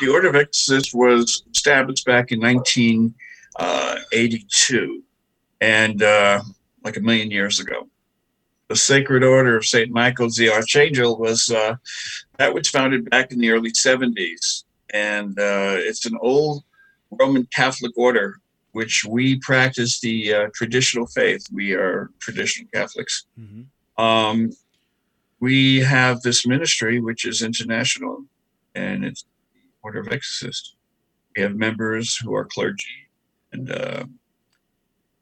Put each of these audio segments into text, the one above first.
the Order of Exorcists was established back in 1982, and uh, like a million years ago. The Sacred Order of Saint Michael the Archangel was uh, that was founded back in the early 70s, and uh, it's an old Roman Catholic order which we practice the uh, traditional faith. We are traditional Catholics. Mm-hmm. Um, we have this ministry which is international, and it's Order of Exorcists. We have members who are clergy and uh,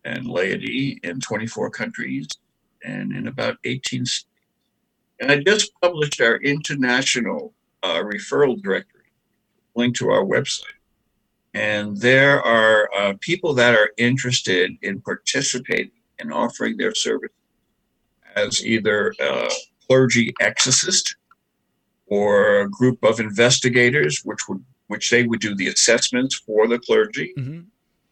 and laity in 24 countries and in about 18 states. And I just published our international uh, referral directory, link to our website. And there are uh, people that are interested in participating and offering their service as either a clergy exorcist or a group of investigators, which would which they would do the assessments for the clergy. Mm-hmm.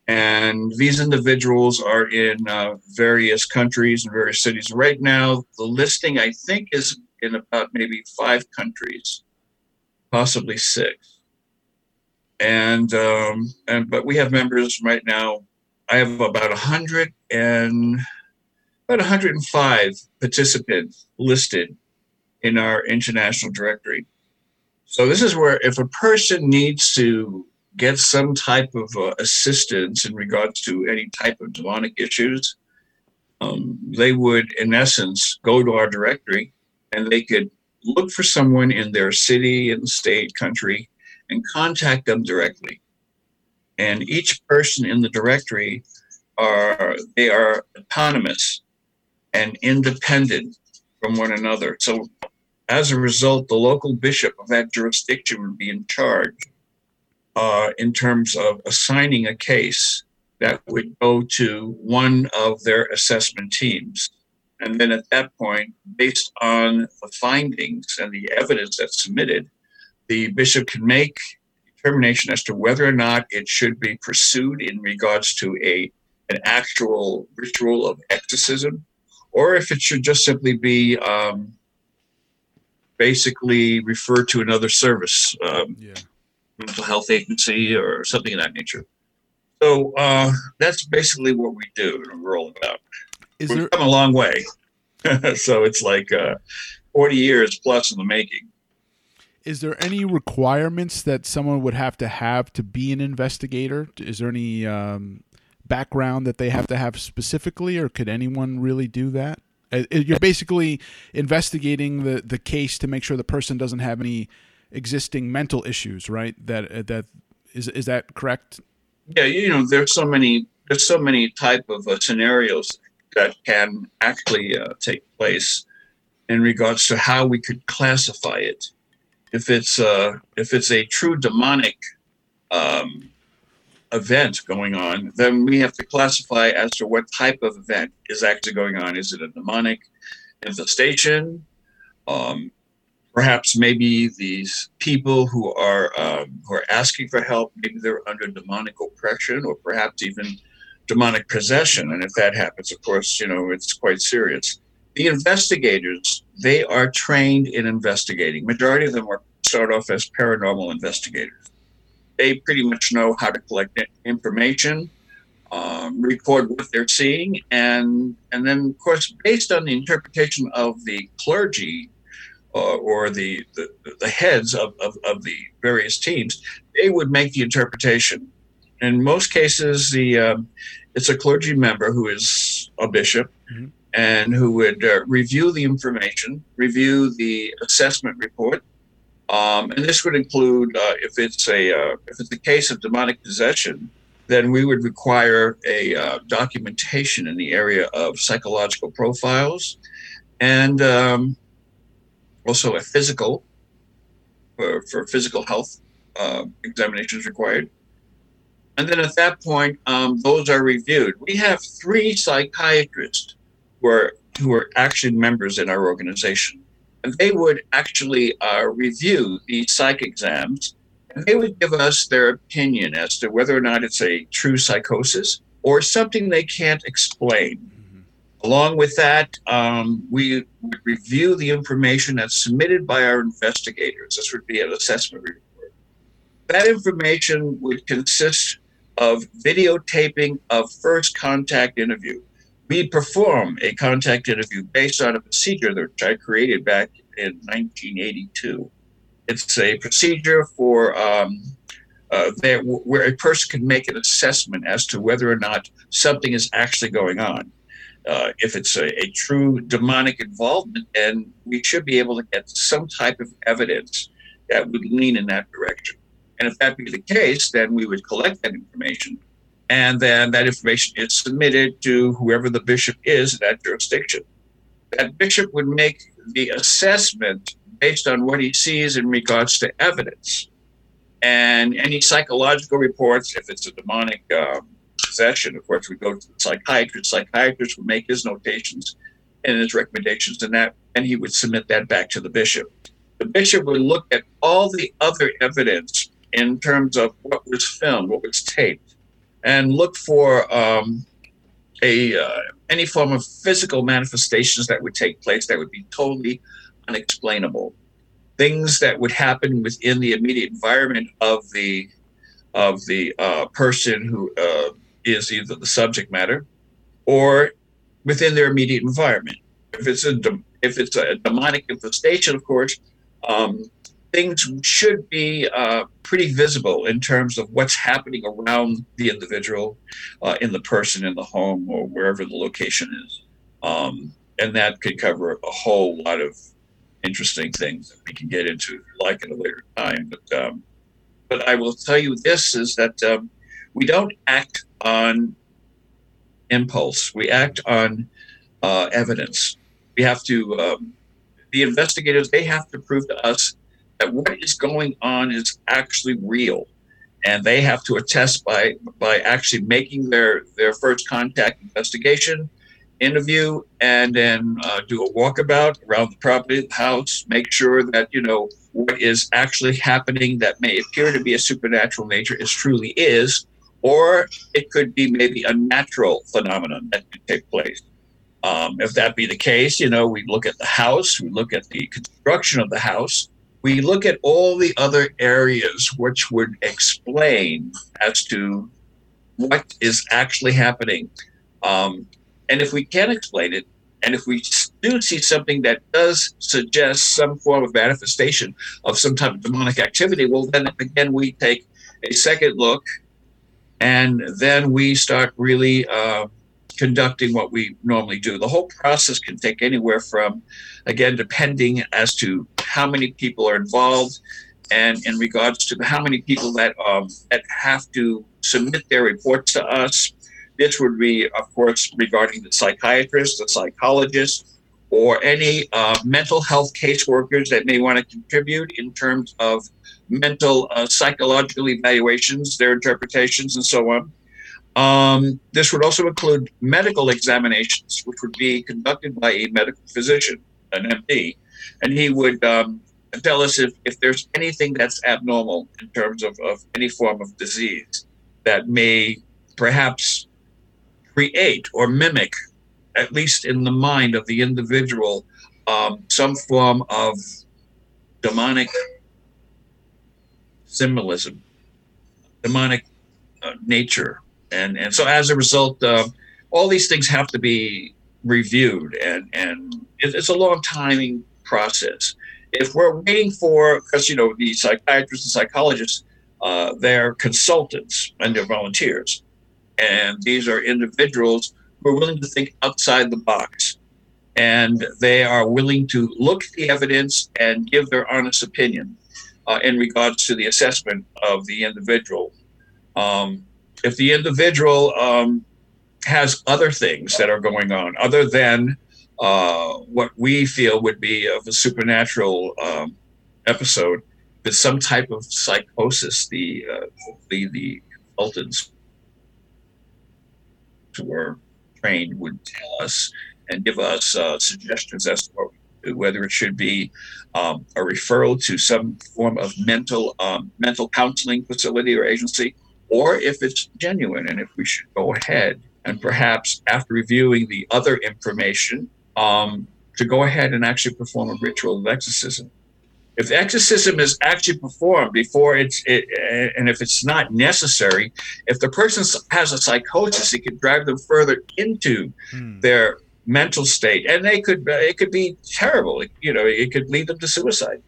And these individuals are in uh, various countries and various cities. Right now, the listing I think is in about maybe five countries, possibly six and um, and but we have members right now. I have about a hundred and about 105 participants listed in our international directory. So this is where if a person needs to get some type of uh, assistance in regards to any type of demonic issues, um, they would, in essence, go to our directory and they could look for someone in their city and state, country, and contact them directly. And each person in the directory are they are autonomous and independent from one another. So as a result, the local bishop of that jurisdiction would be in charge uh, in terms of assigning a case that would go to one of their assessment teams. And then at that point, based on the findings and the evidence that's submitted, the bishop can make determination as to whether or not it should be pursued in regards to a an actual ritual of exorcism, or if it should just simply be um, basically refer to another service, um, yeah. mental health agency or something of that nature. So uh, that's basically what we do and we're all about. Is We've there... come a long way. so it's like uh, 40 years plus in the making is there any requirements that someone would have to have to be an investigator? Is there any um, background that they have to have specifically, or could anyone really do that? Uh, you're basically investigating the, the case to make sure the person doesn't have any existing mental issues, right? That uh, that is is that correct? Yeah, you know, there's so many there's so many type of uh, scenarios that can actually uh, take place in regards to how we could classify it if it's uh, if it's a true demonic um, event going on, then we have to classify as to what type of event is actually going on. Is it a demonic infestation? Um, perhaps maybe these people who are um, who are asking for help, maybe they're under demonic oppression, or perhaps even demonic possession. And if that happens, of course, you know it's quite serious the investigators they are trained in investigating majority of them are start off as paranormal investigators they pretty much know how to collect information um, record what they're seeing and and then of course based on the interpretation of the clergy uh, or the, the, the heads of, of, of, the various teams they would make the interpretation in most cases the um, it's a clergy member who is a bishop mm-hmm and who would uh, review the information, review the assessment report. Um, and this would include uh, if it's a uh, if it's a case of demonic possession, then we would require a uh, documentation in the area of psychological profiles, and um, also a physical for, for physical health uh, examinations required. And then at that point, um, those are reviewed. We have three psychiatrists who are who are actually members in our organization, they would actually uh, review the psych exams, and they would give us their opinion as to whether or not it's a true psychosis or something they can't explain. Mm-hmm. Along with that, um, we would review the information that's submitted by our investigators. This would be an assessment report. that information would consist of videotaping of first contact interview. We perform a contact interview based on a procedure that I created back in 1982. It's a procedure for um, uh, there, where a person can make an assessment as to whether or not something is actually going on. Uh, if it's a, a, true demonic involvement, and we should be able to get some type of evidence that would lean in that direction. And if that be the case, then we would collect that information, and then that information is submitted to whoever the bishop is in that jurisdiction. That bishop would make the assessment based on what he sees in regards to evidence. And any psychological reports, if it's a demonic um, possession, of course, we go to the psychiatrist. Psychiatrist would make his notations and his recommendations and that, and he would submit that back to the bishop. The bishop would look at all the other evidence in terms of what was filmed, what was taped, and look for um, a uh, any form of physical manifestations that would take place that would be totally unexplainable. Things that would happen within the immediate environment of the of the uh, person who uh, is either the subject matter or within their immediate environment. If it's a if it's a demonic infestation, of course, um, things should be uh, pretty visible in terms of what's happening around the individual, uh, in the person, in the home, or wherever the location is. Um, and that could cover a whole lot of interesting things that we can get into like at a later time. But um, but I will tell you this is that um, we don't act on impulse. We act on uh, evidence. We have to, um, the investigators, they have to prove to us that what is going on is actually real. And they have to attest by by actually making their, their first contact investigation, interview, and then uh, do a walkabout around the property, the house, make sure that, you know, what is actually happening that may appear to be a supernatural nature is truly is, or it could be maybe a natural phenomenon that could take place. Um, if that be the case, you know, we look at the house, we look at the construction of the house, we look at all the other areas which would explain as to what is actually happening. Um, and if we can explain it, and if we do see something that does suggest some form of manifestation of some type of demonic activity, well, then again, we take a second look and then we start really uh, conducting what we normally do. The whole process can take anywhere from, again, depending as to how many people are involved, and in regards to how many people that um, that have to submit their reports to us. This would be, of course, regarding the psychiatrist, the psychologist, or any uh, mental health caseworkers that may want to contribute in terms of mental uh, psychological evaluations, their interpretations, and so on. Um, this would also include medical examinations, which would be conducted by a medical physician, an MD, and he would um, tell us if, if there's anything that's abnormal in terms of, of any form of disease that may perhaps create or mimic, at least in the mind of the individual, um, some form of demonic symbolism, demonic uh, nature and and so as a result, uh, all these things have to be reviewed, and and it's a long timing process. If we're waiting for, because you know the psychiatrists and psychologists, uh, they're consultants and they're volunteers, and these are individuals who are willing to think outside the box, and they are willing to look at the evidence and give their honest opinion uh, in regards to the assessment of the individual. Um, if the individual um, has other things that are going on other than uh, what we feel would be of a supernatural um, episode, with some type of psychosis, the uh, the the consultants who were trained would tell us and give us uh, suggestions as to whether it should be um, a referral to some form of mental um, mental counseling facility or agency, or if it's genuine and if we should go ahead and perhaps after reviewing the other information um, to go ahead and actually perform a ritual of exorcism If exorcism is actually performed before it's, it, and if it's not necessary, if the person has a psychosis, it could drive them further into hmm. their mental state, and they could it could be terrible. You know, it could lead them to suicide.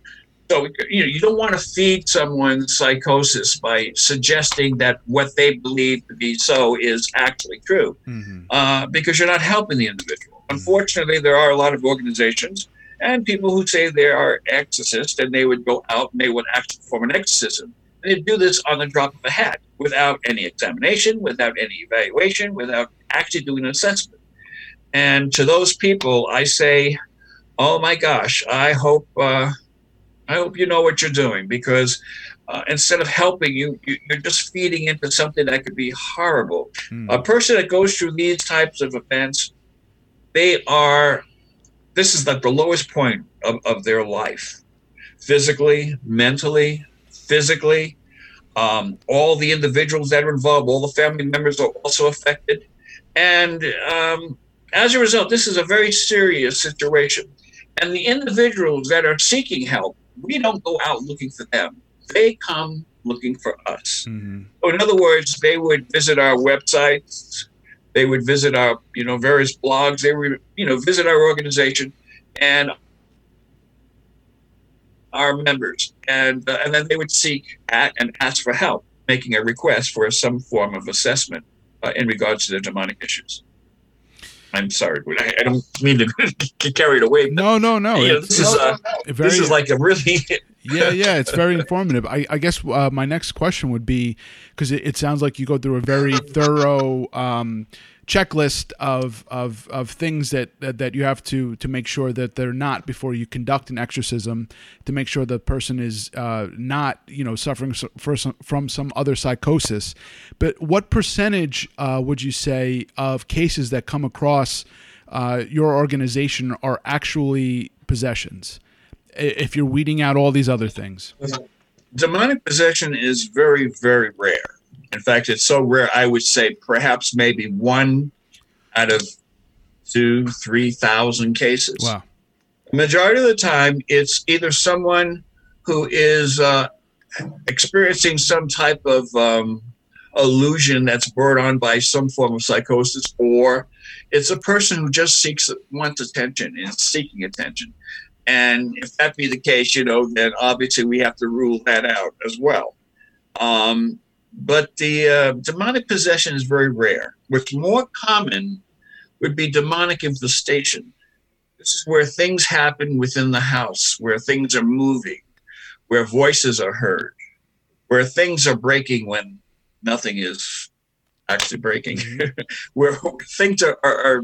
So you know, you don't want to feed someone psychosis by suggesting that what they believe to be so is actually true, mm-hmm. uh, because you're not helping the individual. Mm-hmm. Unfortunately, there are a lot of organizations and people who say they are exorcists and they would go out and they would actually perform an exorcism. And they do this on the drop of a hat without any examination, without any evaluation, without actually doing an assessment. And to those people, I say, oh my gosh, I hope uh, I hope you know what you're doing because uh, instead of helping you, you, are just feeding into something that could be horrible. Mm. A person that goes through these types of events, they are this is like the lowest point of, of their life physically, mentally, physically. Um, all the individuals that are involved, all the family members are also affected. And um, as a result, this is a very serious situation. And the individuals that are seeking help, we don't go out looking for them. They come looking for us. Mm-hmm. So in other words, they would visit our websites, they would visit our, you know, various blogs. They would, you know, visit our organization and our members, and uh, and then they would seek at and ask for help, making a request for some form of assessment uh, in regards to their demonic issues. I'm sorry, I, I don't mean to get carried away. No, no, no. You know, this is uh, very, this is like a really yeah, yeah. It's very informative. I, I guess uh, my next question would be because it, it, sounds like you go through a very thorough um, checklist of, of of things that, that you have to to make sure that they're not before you conduct an exorcism to make sure the person is uh, not you know suffering some, from some other psychosis. But what percentage uh, would you say of cases that come across uh, your organization are actually possessions? If you're weeding out all these other things, demonic possession is very very rare in fact, it's so rare, I would say perhaps maybe one out of two, 3,000 cases. Wow. The majority of the time, it's either someone who is uh, experiencing some type of um, illusion that's brought on by some form of psychosis, or it's a person who just seeks wants attention and is seeking attention. And if that be the case, you know, then obviously we have to rule that out as well. Um, but the uh, demonic possession is very rare. What's more common would be demonic infestation. This is where things happen within the house, where things are moving, where voices are heard, where things are breaking when nothing is actually breaking, mm-hmm. where things are, are, are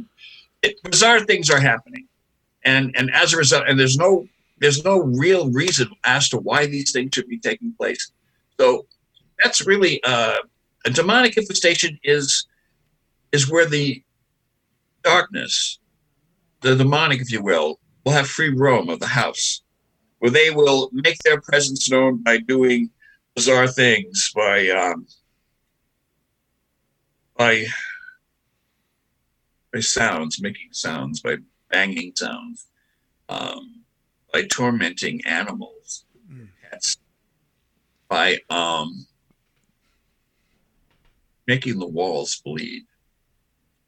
it, bizarre things are happening, and and as a result, and there's no there's no real reason as to why these things should be taking place. So that's really uh, a demonic infestation is is where the darkness, the demonic, if you will, will have free roam of the house, where they will make their presence known by doing bizarre things, by um, by by sounds, making sounds, by banging sounds, um, by tormenting animals, mm. by um, making the walls bleed,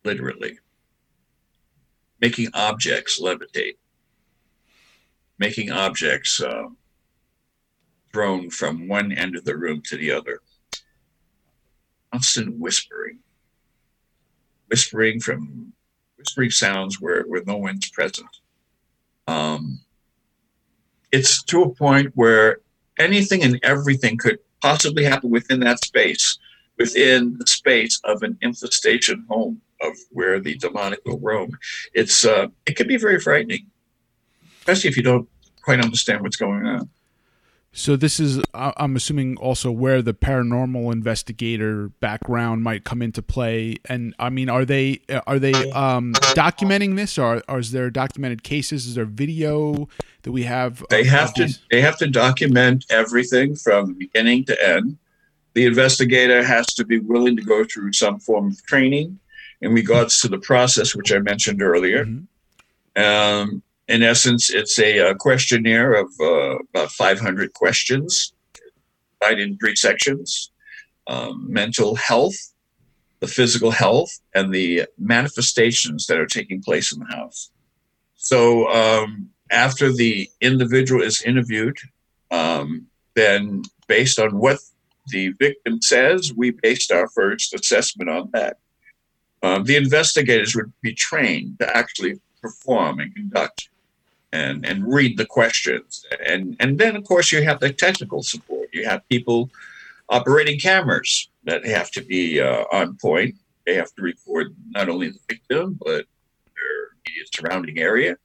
literally, making objects levitate, making objects uh, thrown from one end of the room to the other, constant whispering, whispering from whispering sounds where, where no one's present. Um, it's to a point where anything and everything could possibly happen within that space within the space of an infestation home of where the demonic will roam. It's uh, it can be very frightening, especially if you don't quite understand what's going on. So this is, I'm assuming, also where the paranormal investigator background might come into play. And I mean, are they are they um, documenting this, or, or is there documented cases? Is there video that we have? They have to. They have to document everything from beginning to end the investigator has to be willing to go through some form of training in regards to the process, which I mentioned earlier. Mm-hmm. Um, in essence, it's a, a questionnaire of uh, about 500 questions, divided in three sections: um, mental health, the physical health, and the manifestations that are taking place in the house. So um, after the individual is interviewed, um, then based on what the victim says, we based our first assessment on that. Um, the investigators would be trained to actually perform and conduct and, and read the questions. And, and then, of course, you have the technical support. You have people operating cameras that have to be uh, on point. They have to record not only the victim, but their surrounding area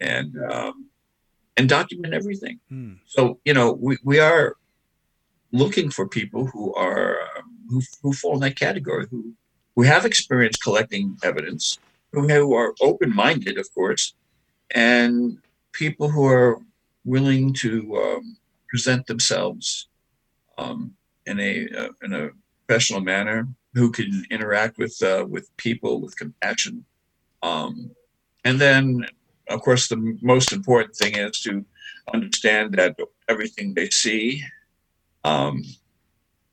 and um, and document everything. Hmm. So, you know, we, we are looking for people who are um, who, who fall in that category, who who have experience collecting evidence, who, who are open minded, of course, and people who are willing to um, present themselves um, in a uh, in a professional manner, who can interact with uh, with people with compassion, um, and then, of course, the most important thing is to understand that everything they see um,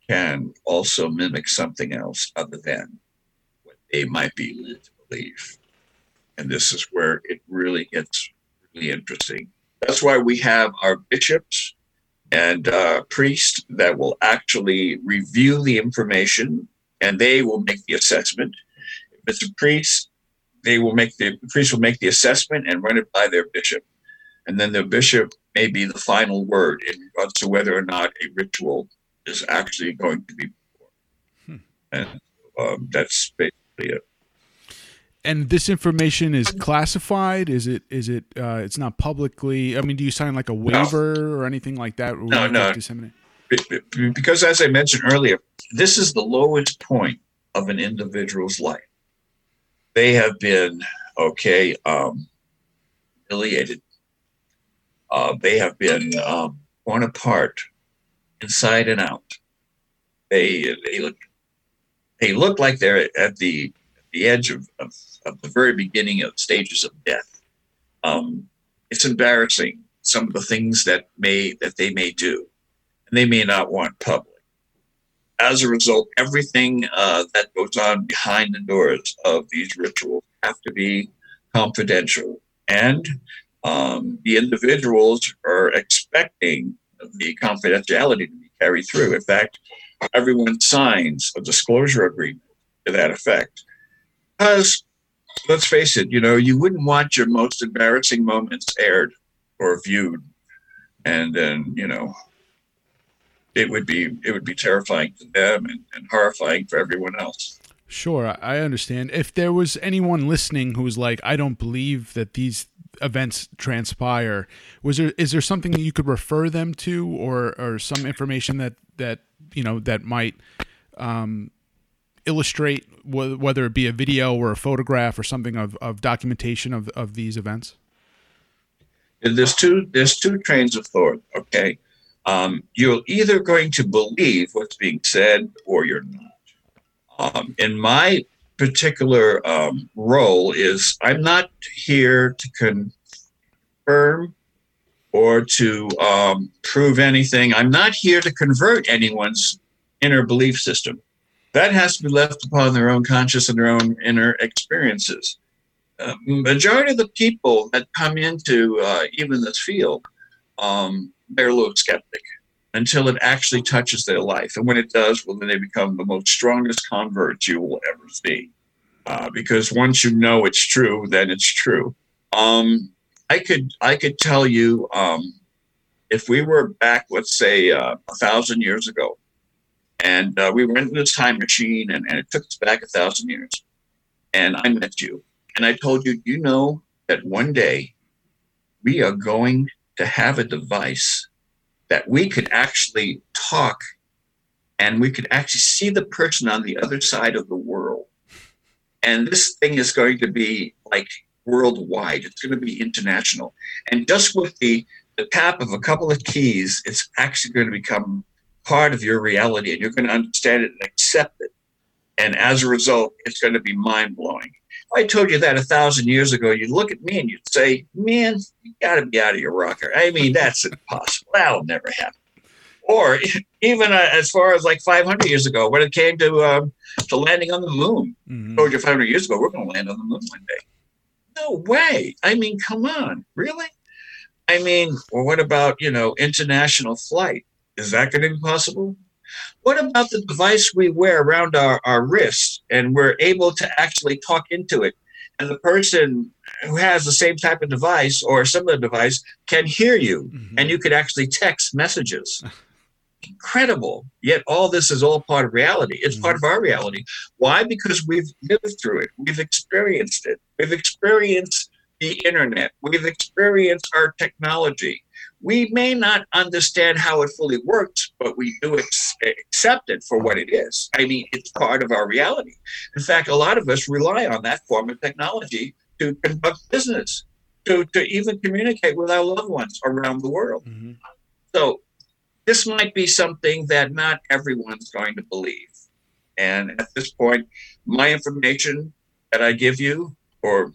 can also mimic something else other than what they might be led to believe. And this is where it really gets really interesting. That's why we have our bishops and uh, priests that will actually review the information and they will make the assessment. If it's a priest, they will make the, the priest will make the assessment and run it by their bishop. And then the bishop may be the final word in regards to whether or not a ritual is actually going to be performed. Hmm. And um, that's basically it. And this information is classified. Is it? Is it? Uh, it's not publicly. I mean, do you sign like a waiver no. or anything like that? No, no. Because as I mentioned earlier, this is the lowest point of an individual's life. They have been okay, um, humiliated, uh, they have been um, torn apart inside and out. They they look they look like they're at the the edge of, of, of the very beginning of stages of death. Um, it's embarrassing some of the things that may that they may do, and they may not want public. As a result, everything uh, that goes on behind the doors of these rituals have to be confidential and um, the individuals are expecting the confidentiality to be carried through. In fact, everyone signs a disclosure agreement to that effect. Because let's face it, you know, you wouldn't want your most embarrassing moments aired or viewed. And then, you know, it would be it would be terrifying to them and, and horrifying for everyone else. Sure, I understand. If there was anyone listening who was like, I don't believe that these events transpire, was there is there something that you could refer them to, or or some information that that you know that might um, illustrate wh- whether it be a video or a photograph or something of, of documentation of of these events? There's two there's two trains of thought. Okay, um, you're either going to believe what's being said or you're not. Um, in my particular um, role is I'm not here to confirm or to um, prove anything. I'm not here to convert anyone's inner belief system. That has to be left upon their own conscious and their own inner experiences. Uh, majority of the people that come into uh, even this field, um, they're a little skeptic until it actually touches their life. And when it does, well, then they become the most strongest converts you will ever see. Uh, because once you know it's true, then it's true. Um, I could I could tell you um, if we were back, let's say uh, a thousand years ago, and uh, we went in this time machine, and, and it took us back a thousand years, and I met you, and I told you, you know that one day we are going to have a device that we could actually talk and we could actually see the person on the other side of the world. And this thing is going to be like worldwide, it's going to be international. And just with the, the tap of a couple of keys, it's actually going to become part of your reality and you're going to understand it and accept it. And as a result, it's going to be mind blowing. I told you that a thousand years ago, you'd look at me and you'd say, "Man, you got to be out of your rocker." I mean, that's impossible. That'll never happen. Or even uh, as far as like 500 years ago, when it came to um, to landing on the moon, Mhm. told you 500 years ago, we're going to land on the moon one day. No way. I mean, come on, really? I mean, well, what about you know international flight? Is that going to be possible? What about the device we wear around our, our wrists and we're able to actually talk into it? And the person who has the same type of device or a similar device can hear you Mhm. and you could actually text messages. Incredible. Yet all this is all part of reality. It's part of our reality. Why? Because we've lived through it. We've experienced it. We've experienced the internet. We've experienced our technology. We may not understand how it fully works, but we do ex- accept it for what it is. I mean, it's part of our reality. In fact, a lot of us rely on that form of technology to conduct business, to, to even communicate with our loved ones around the world. Mhm. So this might be something that not everyone's going to believe. And at this point, my information that I give you, or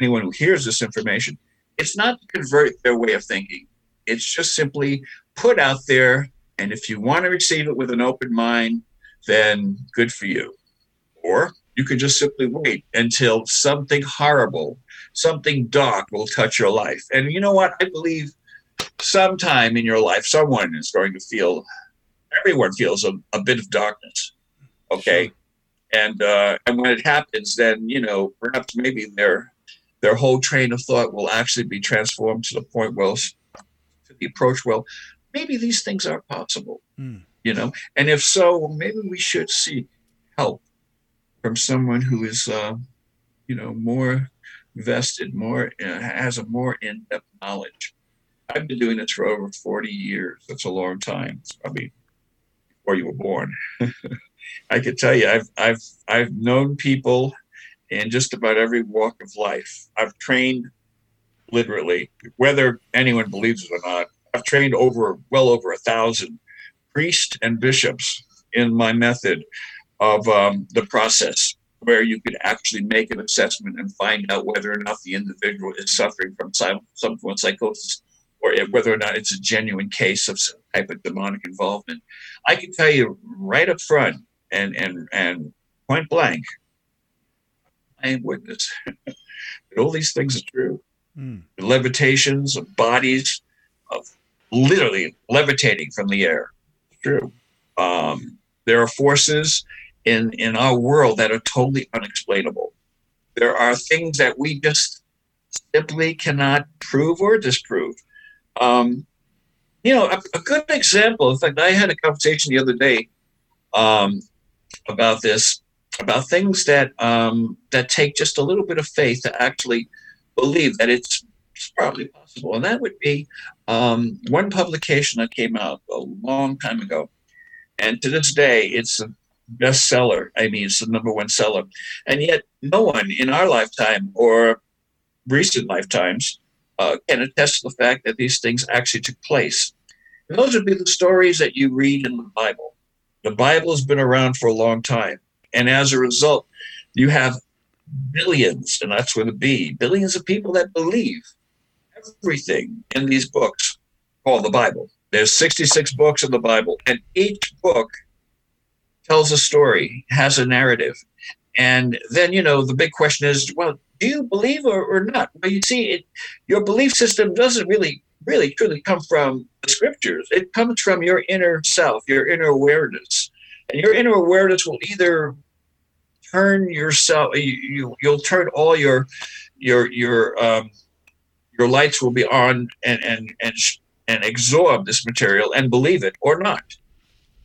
anyone who hears this information, it's not to convert their way of thinking. It's just simply put out there. And if you want to receive it with an open mind, then good for you. Or you can just simply wait until something horrible, something dark will touch your life. And you know what? I believe sometime in your life, someone is going to feel, everyone feels a, a bit of darkness. Okay. And, uh, and when it happens, then, you know, perhaps maybe their, their whole train of thought will actually be transformed to the point where, the approach, well, maybe these things are possible, Mm. you know? And if so, maybe we should seek help from someone who is, uh, you know, more vested, more, uh, has a more in-depth knowledge. I've been doing this for over 40 years. That's a long time. It's probably before you were born. I could tell you, I've, I've, I've known people in just about every walk of life. I've trained literally, whether anyone believes it or not, I've trained over, well over a thousand priests and bishops in my method of um, the process where you could actually make an assessment and find out whether or not the individual is suffering from some, form of psychosis or whether or not it's a genuine case of some type of demonic involvement. I can tell you right up front and and and point blank, I am witness that all these things are true. Mm. The levitations of bodies, of literally levitating from the air. True. Um, there are forces in in our world that are totally unexplainable. There are things that we just simply cannot prove or disprove. Um, you know, a, a good example. In fact, I had a conversation the other day um, about this, about things that um, that take just a little bit of faith to actually believe that it's probably possible, and that would be um, one publication that came out a long time ago, and to this day, it's a bestseller. I mean, it's the number one seller, and yet no one in our lifetime or recent lifetimes uh, can attest to the fact that these things actually took place. And those would be the stories that you read in the Bible. The Bible has been around for a long time, and as a result, you have billions, and that's with a B, billions of people that believe everything in these books called the Bible. There's 66 books in the Bible, and each book tells a story, has a narrative. And then, you know, the big question is, well, do you believe or, or not? Well, you see, it, your belief system doesn't really, really, truly come from the scriptures. It comes from your inner self, your inner awareness. And your inner awareness will either turn yourself, you, you, you'll turn all your, your, your, um, your lights will be on and, and, and, and absorb this material and believe it or not.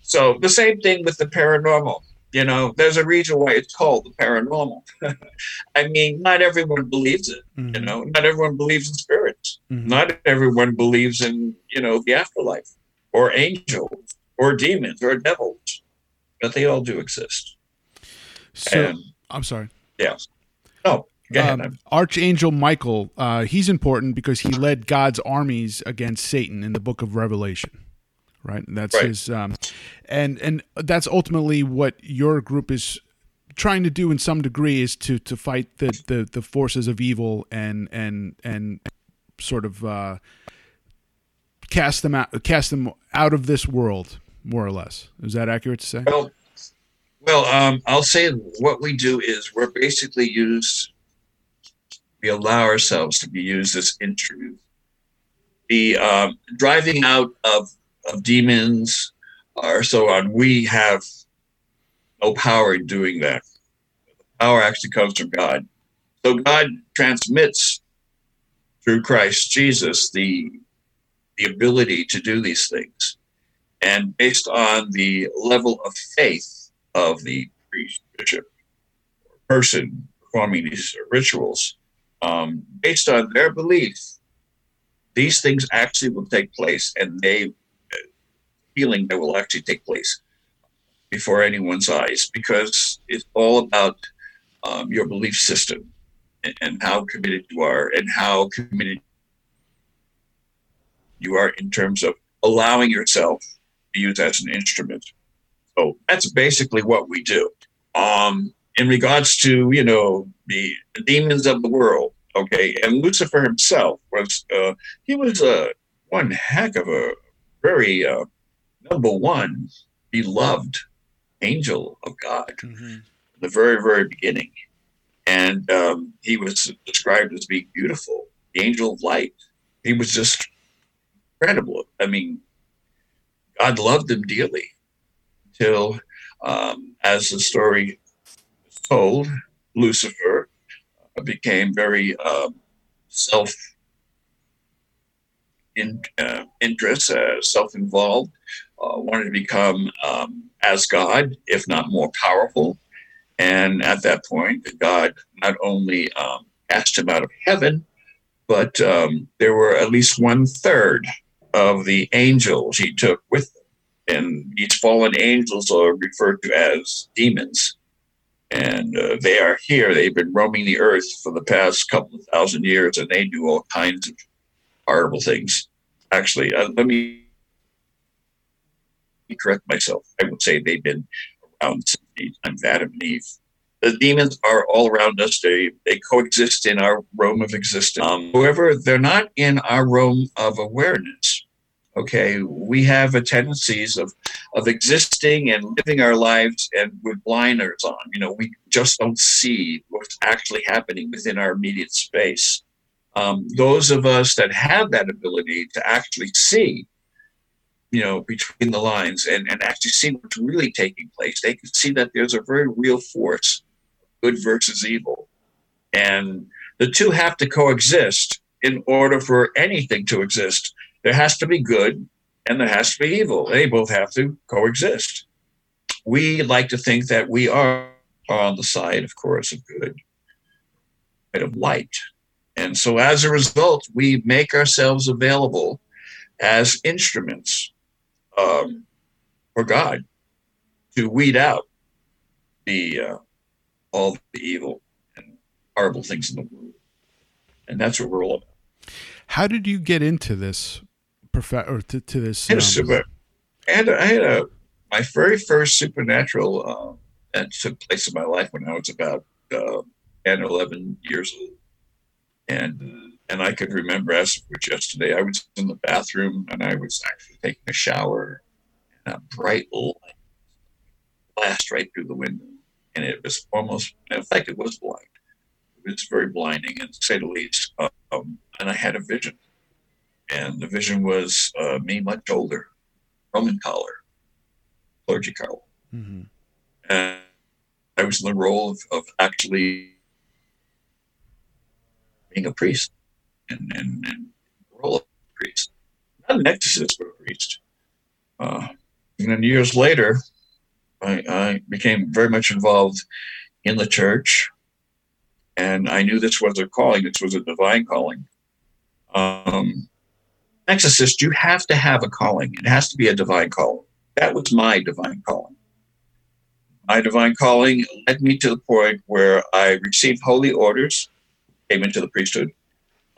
So the same thing with the paranormal. You know, there's a reason why it's called the paranormal. I mean, not everyone believes it. You Mhm. know, not everyone believes in spirits. Mhm. Not everyone believes in, you know, the afterlife or angels or demons or devils, but they all do exist. So and I'm sorry. go ahead. Um, Archangel Michael, uh, he's important because he led God's armies against Satan in the Book of Revelation, right? And that's Right. his, um, and and that's ultimately what your group is trying to do in some degree is to to fight the the, the forces of evil and and and sort of uh, cast them out cast them out of this world more or less is that accurate to say well well um, i'll say what we do is we're basically used we allow ourselves to be used as instruments the um, driving out of, of demons or so on. We have no power in doing that. The power actually comes from god. So god transmits through christ jesus the the ability to do these things. And based on the level of faith of the priest, bishop, or person performing these rituals, um, based on their belief, these things actually will take place, and they feeling they will actually take place before anyone's eyes, because it's all about um, your belief system and, and how committed you are, and how committed you are in terms of allowing yourself to use as an instrument. So that's basically what we do. Um, in regards to you know the, the demons of the world, okay, and Lucifer himself was uh, he was a uh, one heck of a very uh, number one beloved angel of God, mm-hmm. the very very beginning, and um, he was described as being beautiful, the angel of light. He was just incredible. I mean, God loved him dearly until, um, as the story told, Lucifer uh, became very uh, self in, uh, interest, uh, self involved, uh, wanted to become um, as God, if not more powerful. And at that point, God not only um, cast him out of heaven, but um, there were at least one third of the angels he took with him. And these fallen angels are referred to as demons. And uh, they are here. They've been roaming the earth for the past couple of thousand years, and they do all kinds of horrible things. Actually, uh, let me correct myself. I would say they've been around since Adam and Eve the demons are all around us. They they coexist in our realm of existence. Um, however, they're not in our realm of awareness. Okay, we have a tendencies of of existing and living our lives and with blinders on. You know, we just don't see what's actually happening within our immediate space. Um, those of us that have that ability to actually see, you know, between the lines and, and actually see what's really taking place, they can see that there's a very real force good versus evil. And the two have to coexist in order for anything to exist. There has to be good and there has to be evil. They both have to coexist. We like to think that we are on the side, of course, of good, of light. And so as a result, we make ourselves available as instruments um, for God to weed out the uh, all the evil and horrible things in the world. And that's what we're all about. How did you get into this prof- or to, to this? Um... Super, and I had a my very first supernatural uh, that took place in my life when I was about uh, 10 or 11 years old. And and I could remember as which yesterday I was in the bathroom and I was actually taking a shower and a bright light blast right through the window and it was almost, in fact, it was blind. It was very blinding, and to say the least. Um, and I had a vision, and the vision was uh, me much older, Roman collar, clergy collar, mm-hmm. and I was in the role of, of actually being a priest, and, and, and the role of a priest, not an exorcist, but a priest. Uh, and then years later, I, I became very much involved in the church, and I knew this was a calling. This was a divine calling. Um, exorcist, you have to have a calling. It has to be a divine calling. That was my divine calling. My divine calling led me to the point where I received holy orders, came into the priesthood,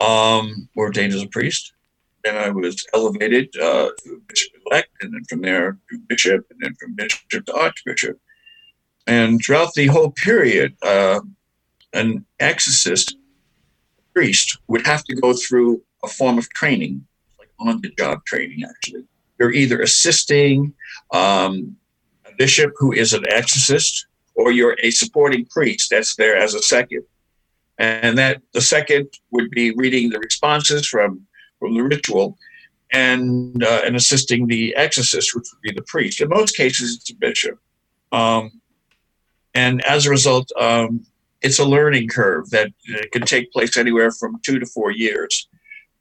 um, ordained as a priest, then I was elevated uh, to bishop elect, and then from there to bishop, and then from bishop to archbishop. and throughout the whole period, uh, an exorcist priest would have to go through a form of training, on the job training, actually. You're either assisting um, a bishop who is an exorcist, or you're a supporting priest that's there as a second. And that the second would be reading the responses from, from the ritual and uh, and assisting the exorcist, which would be the priest. In most cases, it's a bishop. Um, and as a result, um, it's a learning curve that can take place anywhere from two to four years.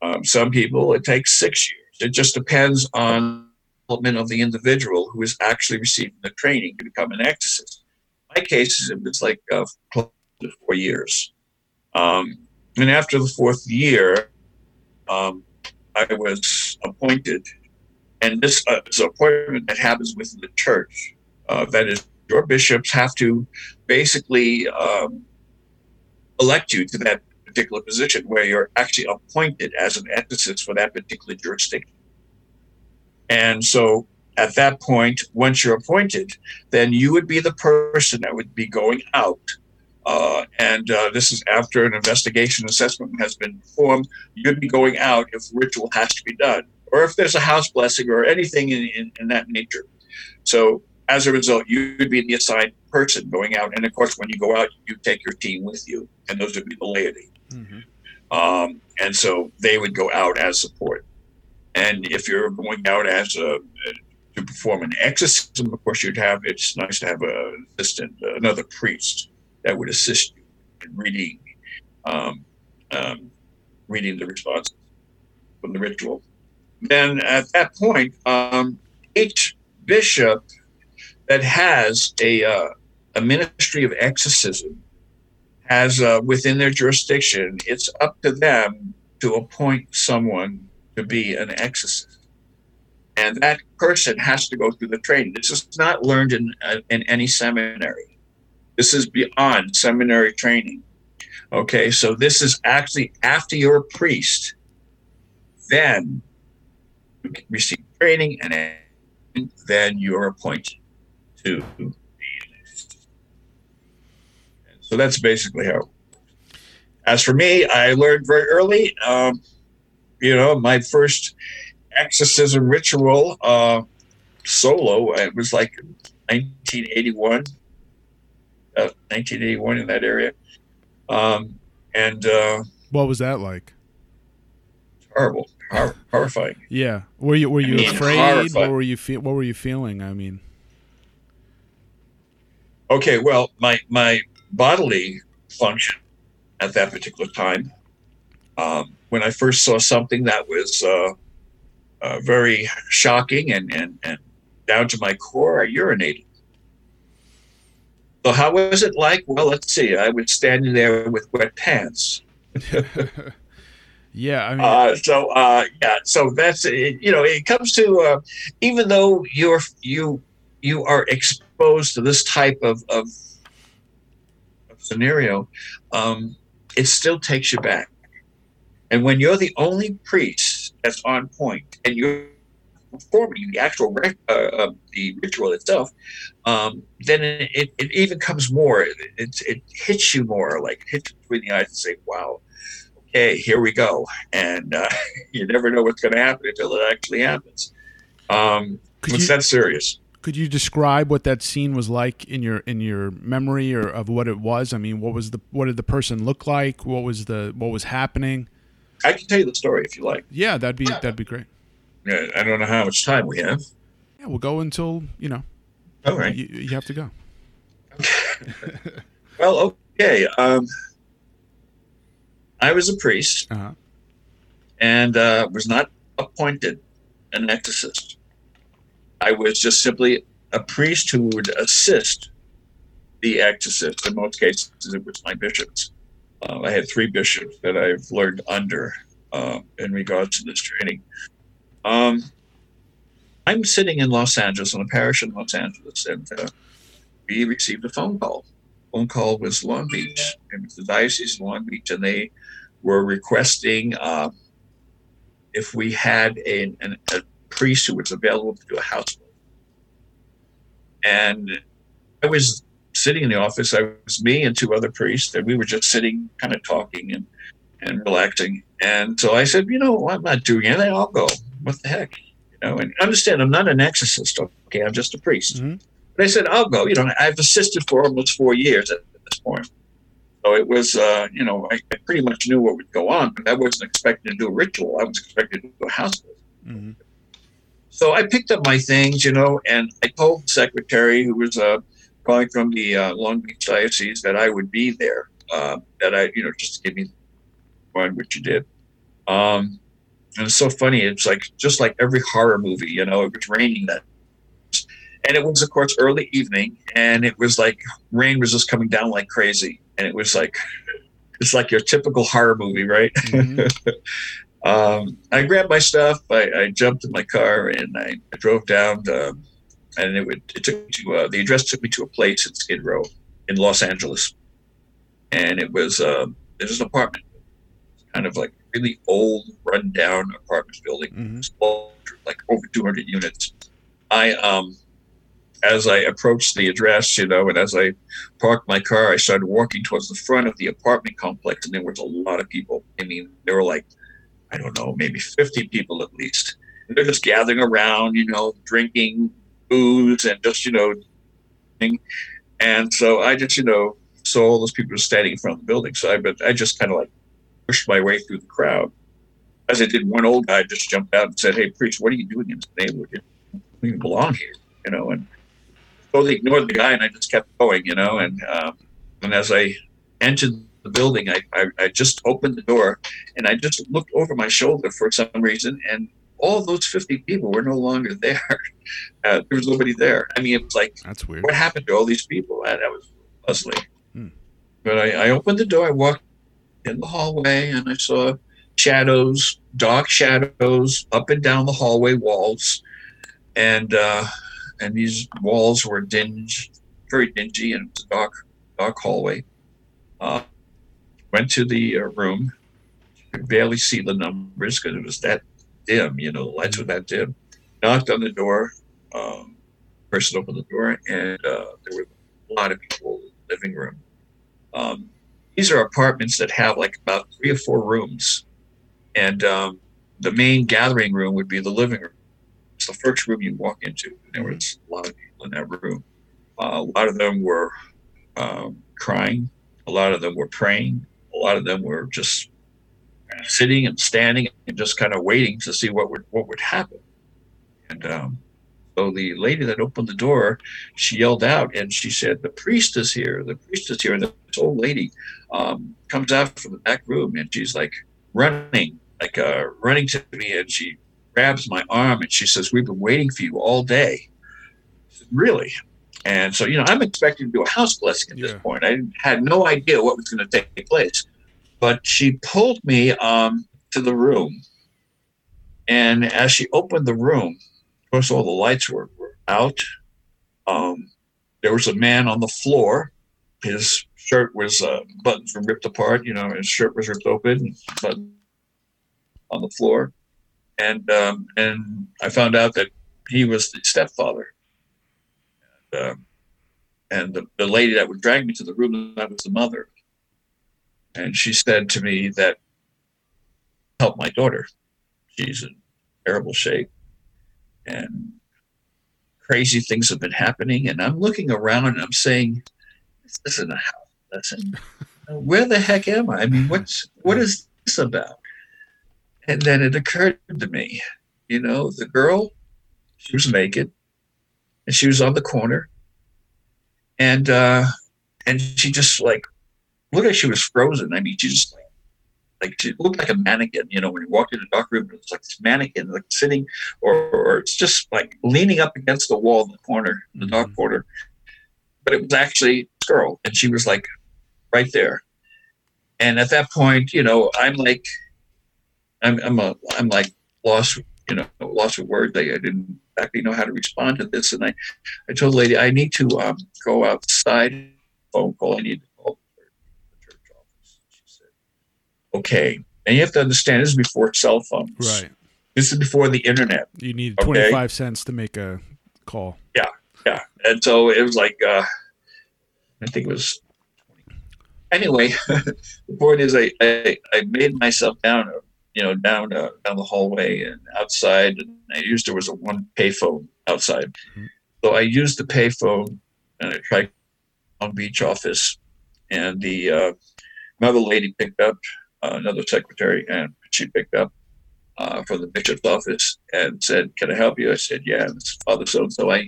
Um, some people, it takes six years. It just depends on the development of the individual who is actually receiving the training to become an exorcist. My case, it was like uh, close to four years. Um, and after the fourth year, um, I was appointed, and this uh, is an appointment that happens within the church. Uh, that is, your bishops have to basically um, elect you to that particular position where you're actually appointed as an exorcist for that particular jurisdiction. And so at that point, once you're appointed, then you would be the person that would be going out. Uh, and uh, this is after an investigation assessment has been performed. You'd be going out if ritual has to be done, or if there's a house blessing or anything in, in, in that nature. So as a result, you'd be the assigned person going out. And of course, when you go out, you take your team with you, and those would be the laity. Mm-hmm. Um, and so they would go out as support. And if you're going out as a to perform an exorcism, of course, you'd have it's nice to have an assistant, another priest that would assist you in reading, um, um, reading the responses from the ritual. Then at that point, um, each bishop that has a uh, a ministry of exorcism has uh, within their jurisdiction, it's up to them to appoint someone to be an exorcist. And that person has to go through the training. This is not learned in, uh, in any seminary. This is beyond seminary training. Okay, so this is actually after you're a priest, then you receive training and then you're appointed to so that's basically how. As for me, I learned very early. Um, you know, my first exorcism ritual uh, solo. It was like 1981, uh, 1981 in that area. Um, and uh, what was that like? Horrible, hor- horrifying. Yeah. Were you were you I mean, afraid? Horrifying. What were you feel? What were you feeling? I mean. Okay. Well, my my bodily function at that particular time. Um, when I first saw something that was uh, uh, very shocking and, and, and down to my core, I urinated. So, how was it like? Well, let's see. I was standing there with wet pants. yeah, I mean, uh, so uh, yeah, so that's it, you know, it comes to uh, even though you're you you are exposed to this type of, of scenario, um, it still takes you back. And when you're the only priest that's on point and you're performing the actual uh, uh, the ritual itself, um, then it, it even comes more. It, it, it hits you more, like hits between the eyes and say, "Wow, okay, here we go." And uh, you never know what's going to happen until it actually happens. Um, it's that serious. Could you describe what that scene was like in your in your memory or of what it was? I mean, what was the what did the person look like? What was the what was happening? I can tell you the story if you like. Yeah, that'd be that'd be great. Yeah, I don't know how much time we have. Yeah, we'll go until you know. All right. You, you have to go. well, okay. Um, I was a priest, uh-huh. and uh, was not appointed an exorcist. I was just simply a priest who would assist the exorcist. In most cases, it was my bishops. Uh, I had three bishops that I've learned under uh, in regards to this training. Um, I'm sitting in Los Angeles, in a parish in Los Angeles, and uh, we received a phone call. phone call was Long Beach. It was the Diocese of Long Beach, and they were requesting uh, if we had a, an, a priest who was available to do a house And I was sitting in the office. I was me and two other priests, and we were just sitting, kind of talking and and relaxing. And so I said, you know, I'm not doing anything. I'll go. What the heck? You know, and understand, I'm not an exorcist. Okay, I'm just a priest. Mm-hmm. But I said, I'll go. You know, I've assisted for almost four years at this point. So it was, uh, you know, I, I, pretty much knew what would go on, but I wasn't expecting to do a ritual. I was expecting to do a house visit. Mm-hmm. So I picked up my things, you know, and I told the secretary, who was uh, calling from the uh, Long Beach Diocese, that I would be there. Uh, that I, you know, just to give me one, which you did. Um, and it's so funny. It's like just like every horror movie, you know, it was raining that and it was of course early evening and it was like rain was just coming down like crazy and it was like it's like your typical horror movie right mm-hmm. um, i grabbed my stuff I, I, jumped in my car and i, drove down to, and it, would, it took me to uh, the address took me to a place in skid row in los angeles and it was uh, it was an apartment kind of like really old rundown apartment building mm-hmm. like over 200 units i um as I approached the address, you know, and as I parked my car, I started walking towards the front of the apartment complex, and there was a lot of people. I mean, there were like, I don't know, maybe 50 people at least. And they're just gathering around, you know, drinking booze and just, you know, and so I just, you know, saw all those people standing in front of the building. So I, but I just kind of like pushed my way through the crowd. As I did, one old guy just jumped out and said, "Hey, priest, what are you doing in this neighborhood? You don't even belong here." You know, and totally ignored the guy and I just kept going, you know. And um, and as I entered the building, I, I, I just opened the door and I just looked over my shoulder for some reason, and all those 50 people were no longer there. Uh, there was nobody there. I mean, it was like, that's weird. What happened to all these people? Uh, that was puzzling. Hmm. But I, I opened the door, I walked in the hallway, and I saw shadows, dark shadows up and down the hallway walls. And uh, and these walls were dingy, very dingy, and it's a dark, dark hallway. Uh, went to the uh, room, could barely see the numbers because it was that dim. You know, the lights were that dim. Knocked on the door. Um, person opened the door, and uh, there were a lot of people in the living room. Um, these are apartments that have like about three or four rooms, and um, the main gathering room would be the living room it's the first room you walk into. There was a lot of people in that room. Uh, a lot of them were um, crying. A lot of them were praying. A lot of them were just sitting and standing and just kind of waiting to see what would what would happen. And um, so the lady that opened the door, she yelled out and she said, "The priest is here. The priest is here." And this old lady um, comes out from the back room and she's like running, like uh, running to me, and she grabs my arm and she says, We've been waiting for you all day. Really? And so, you know, I'm expecting to do a house blessing at yeah. this point. I had no idea what was going to take place. But she pulled me um, to the room. And as she opened the room, of course, all the lights were, were out. Um, there was a man on the floor. His shirt was uh, buttons were ripped apart. You know, his shirt was ripped open, but on the floor and um, and I found out that he was the stepfather. And, uh, and the, the lady that would drag me to the room, that was the mother. And she said to me that help my daughter. She's in terrible shape. And crazy things have been happening. And I'm looking around and I'm saying, this isn't a house lesson. Where the heck am I? I mean, what's what is this about? And then it occurred to me, you know, the girl, she was naked and she was on the corner. And uh and she just like looked like she was frozen. I mean, she just like like she looked like a mannequin, you know, when you walk in a dark room, it's like this mannequin like sitting or, or it's just like leaning up against the wall in the corner, in the dark mm-hmm. corner. But it was actually a girl and she was like right there. And at that point, you know, I'm like I'm I'm a I'm like lost you know lost for words. I, I didn't exactly know how to respond to this, and I I told the lady I need to um, go outside. Phone call. I need to call the church office. She said, "Okay." And you have to understand this is before cell phones. Right. This is before the internet. You need twenty five okay? cents to make a call. Yeah, yeah. And so it was like, uh, I think it was. Anyway, the point is, I, I, I made myself down, you know, down uh, down the hallway and outside. And I used there was a one payphone outside, mm-hmm. so I used the payphone and I tried Long Beach office, and the uh, another lady picked up, uh, another secretary, and she picked up uh, from the bishop's office and said, "Can I help you?" I said, "Yeah." This Father so and so. I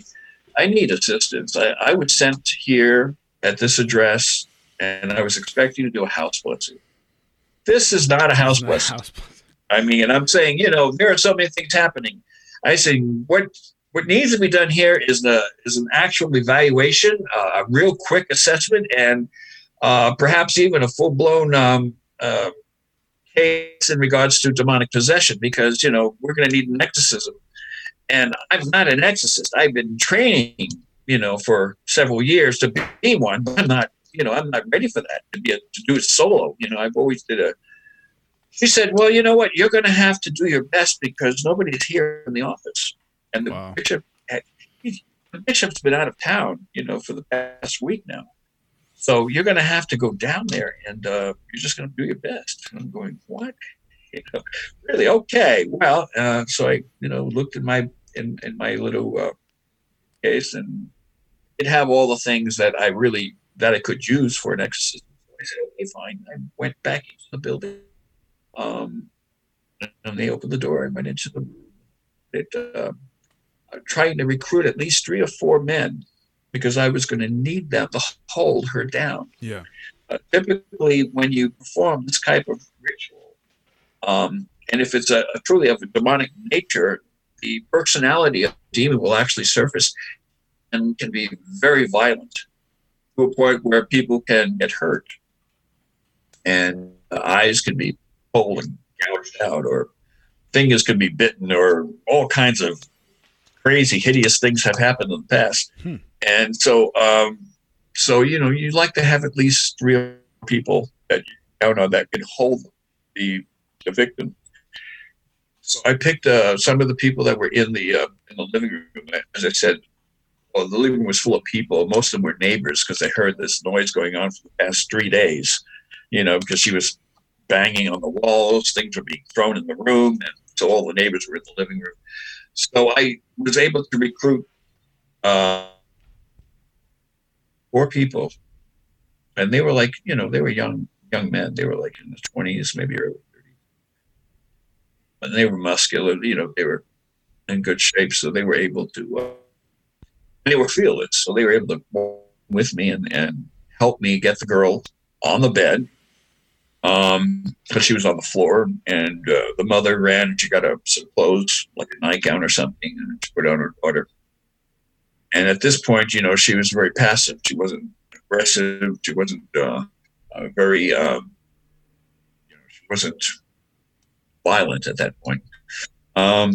I need assistance. I, I was sent here at this address, and I was expecting to do a house blessing. This is not a house blessing. I mean, and I'm saying, you know, there are so many things happening. I say, what what needs to be done here is the is an actual evaluation, uh, a real quick assessment, and uh, perhaps even a full blown um, uh, case in regards to demonic possession, because you know we're going to need an exorcism. And I'm not an exorcist. I've been training, you know, for several years to be one, but I'm not, you know, I'm not ready for that to be a, to do it solo. You know, I've always did a. She said, "Well, you know what? You're going to have to do your best because nobody's here in the office." And the wow. bishop, had, the bishop's been out of town, you know, for the past week now. So you're going to have to go down there, and uh, you're just going to do your best. And I'm going, what? You know, really? Okay. Well, uh, so I, you know, looked at my in, in my little uh, case and it have all the things that I really that I could use for an exorcism. So I said, okay, fine. I went back into the building. Um, and they opened the door and went into the it, uh, trying to recruit at least three or four men because I was going to need them to hold her down. Yeah. Uh, typically, when you perform this type of ritual, um, and if it's a, a, truly of a demonic nature, the personality of the demon will actually surface and can be very violent to a point where people can get hurt and eyes can be pulled and gouged out or fingers could be bitten or all kinds of crazy hideous things have happened in the past hmm. and so um, so you know you'd like to have at least three people that you know that can hold the the victim so I picked uh, some of the people that were in the uh, in the living room. As I said, well, the living room was full of people. Most of them were neighbors because they heard this noise going on for the past three days. You know, because she was banging on the walls, things were being thrown in the room, and so all the neighbors were in the living room. So I was able to recruit uh, four people, and they were like, you know, they were young young men. They were like in the twenties, maybe early thirties, and they were muscular. You know, they were in good shape, so they were able to. Uh, they were fearless, so they were able to walk with me and, and help me get the girl on the bed um because she was on the floor and uh, the mother ran and she got a, some clothes like a nightgown or something and she put on her daughter and at this point you know she was very passive she wasn't aggressive she wasn't uh, uh, very um, you know she wasn't violent at that point. Um,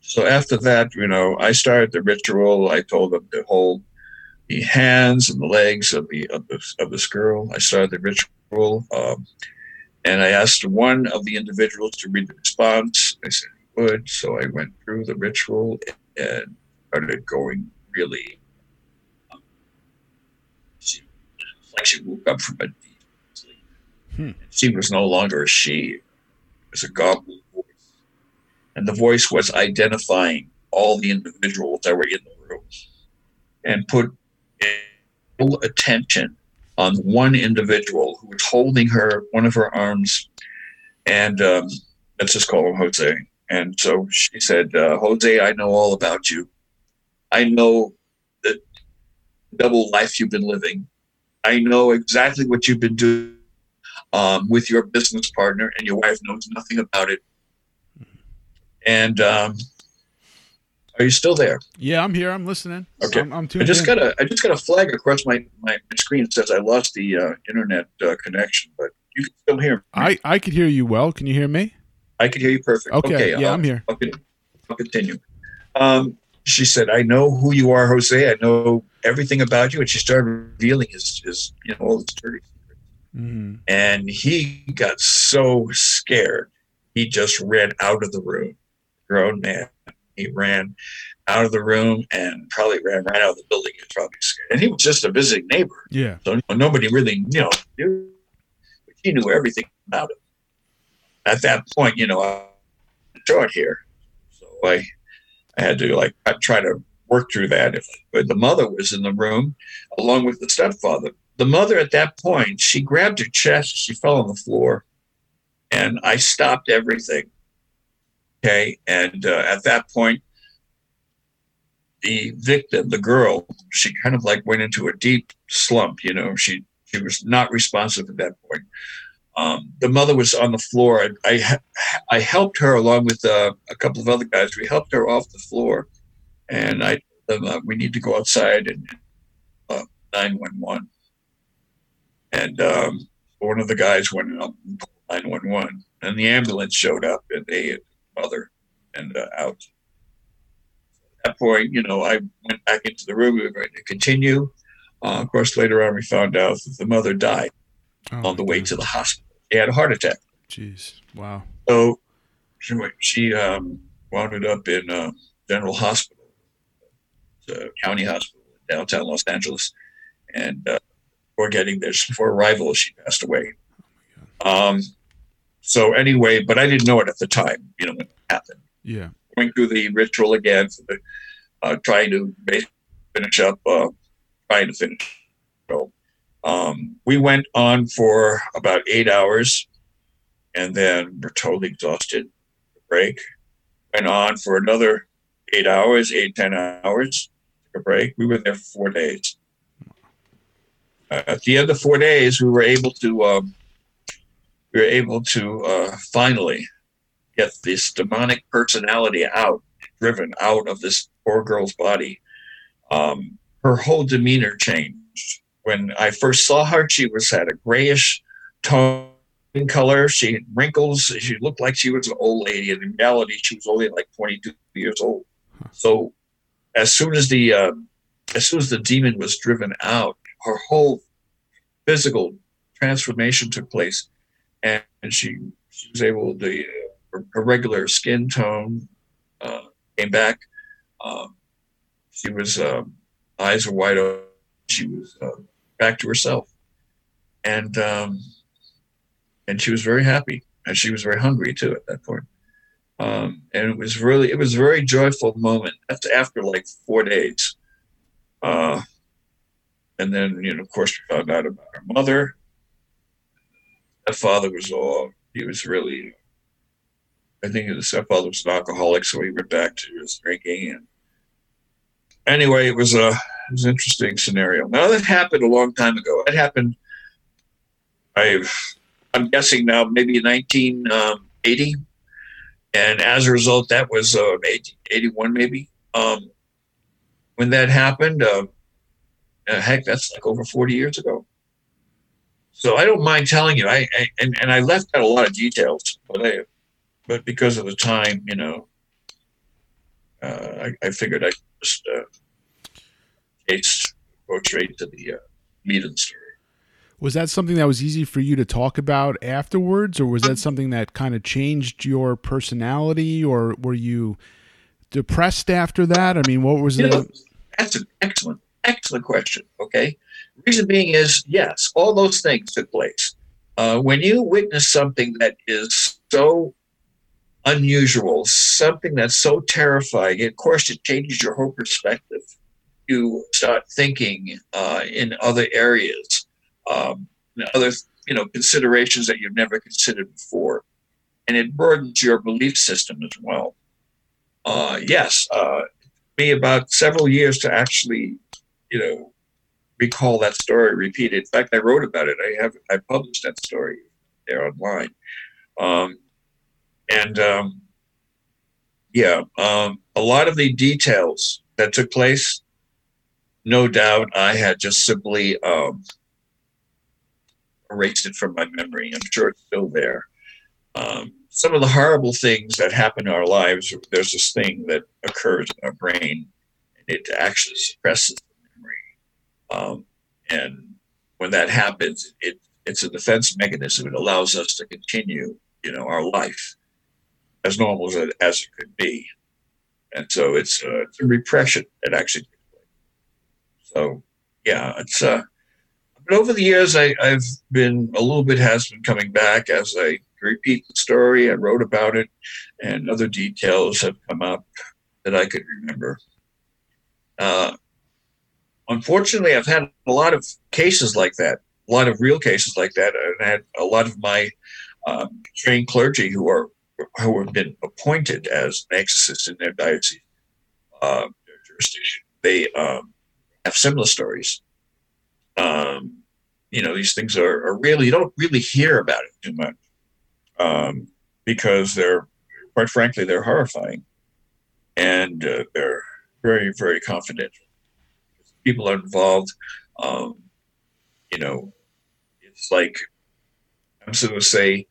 so after that, you know, I started the ritual. I told them to hold the hands and the legs of the of, the, of this girl. I started the ritual, um, and I asked one of the individuals to read the response. I said he would, so I went through the ritual and started going really. Um, she, like she woke up from a deep sleep. Hmm. She was no longer a she it was a goblin voice. And the voice was identifying all the individuals that were in the room and put full attention on one individual who was holding her, one of her arms. And um, let's just call him Jose. And so she said, uh, Jose, I know all about you. I know the double life you've been living. I know exactly what you've been doing um, with your business partner, and your wife knows nothing about it. And um, are you still there? Yeah, I'm here. I'm listening. Okay, I'm, I'm I just in. got a I just got a flag across my my screen that says I lost the uh, internet uh, connection, but you can still hear me. I I could hear you well. Can you hear me? I can hear you perfect. Okay, okay yeah, I'll, I'm here. I'll, I'll continue. Um, she said, "I know who you are, Jose. I know everything about you." And she started revealing his, his you know, all his dirty Mm-hmm. And he got so scared, he just ran out of the room. Grown man, he ran out of the room and probably ran right out of the building. He was probably scared. And he was just a visiting neighbor. Yeah. So nobody really, you know, knew. He knew everything about it. At that point, you know, I short here. So I, I had to like I try to work through that. But the mother was in the room along with the stepfather. The mother at that point, she grabbed her chest, she fell on the floor, and I stopped everything. Okay. And uh, at that point, the victim, the girl, she kind of like went into a deep slump. You know, she she was not responsive at that point. Um, the mother was on the floor. I I, I helped her along with uh, a couple of other guys. We helped her off the floor, and I them uh, we need to go outside and uh, nine one one. And um, one of the guys went and nine one one, and the ambulance showed up, and they mother and uh, out At that point, you know, I went back into the room. We were going to continue. Uh, of course, later on, we found out that the mother died oh, on the way God. to the hospital. She had a heart attack. Jeez, wow. So she, she um, wound up in uh, General Hospital, the county hospital in downtown Los Angeles, and uh, before getting there, before arrival, she passed away. Oh um, so anyway, but I didn't know it at the time. You know when it happened. Yeah going through the ritual again, for the, uh, trying to finish up, uh, trying to finish. So um, we went on for about eight hours, and then we're totally exhausted. Break. Went on for another eight hours, eight ten hours. Took a break. We were there for four days. Uh, at the end of four days, we were able to um, we were able to uh, finally get this demonic personality out, driven out of this poor girl's body. Um, her whole demeanor changed. When I first saw her, she was had a grayish tone color. She had wrinkles. She looked like she was an old lady. And in reality, she was only like 22 years old. So as soon as the uh, as soon as the demon was driven out, her whole physical transformation took place, and, she she was able to her regular skin tone uh, came back. Um, she was uh, eyes were wide open. She was uh, back to herself, and um, and she was very happy, and she was very hungry too at that point. Um, and it was really it was a very joyful moment. That's after like four days, uh, and then you know of course we found out about her mother. Her father was all he was really I think the stepfather was an alcoholic, so he went back to his drinking. And anyway, it was a it was an interesting scenario. Now that happened a long time ago. It happened. I've I'm guessing now maybe 1980, um, and as a result, that was uh, 81 maybe. Um, when that happened, uh, uh, heck, that's like over 40 years ago. So I don't mind telling you. I, I and, and I left out a lot of details, but I but because of the time, you know, uh, I, I, figured I just uh, case go straight to the uh, meat of the story. Was that something that was easy for you to talk about afterwards, or was that something that kind of changed your personality, or were you depressed after that? I mean, what was it? That's an excellent, excellent question. Okay, reason being is yes, all those things took place. Uh, when you witness something that is so unusual, something that's so terrifying. Of course, it changes your whole perspective. You start thinking uh, in other areas, um, other you know considerations that you've never considered before, and it burdens your belief system as well. Uh, yes, uh, me about several years to actually, you know, recall that story, repeat it. In fact, I wrote about it. I have I published that story there online. Um, and um, yeah, um, a lot of the details that took place, no doubt, I had just simply um, erased it from my memory. I'm sure it's still there. Um, some of the horrible things that happen in our lives, there's this thing that occurs in our brain, and it actually suppresses. Um, and when that happens, it it's a defense mechanism. It allows us to continue, you know, our life as normal as it, as it could be. and so it's, uh, it's a repression that actually. So yeah, it's uh, but over the years I, I've been a little bit has been coming back as I repeat the story. I wrote about it, and other details have come up that I could remember. Uh, unfortunately, I've had a lot of cases like that, a lot of real cases like that, and I had a lot of my um, trained clergy who are who have been appointed as exorcists in their diocese, uh, their jurisdiction. They um, have similar stories. Um, you know, these things are, are, really you don't really hear about it too much um, because they're quite frankly they're horrifying and uh, they're very very confidential. People are involved. Um, you know, it's like I'm going to say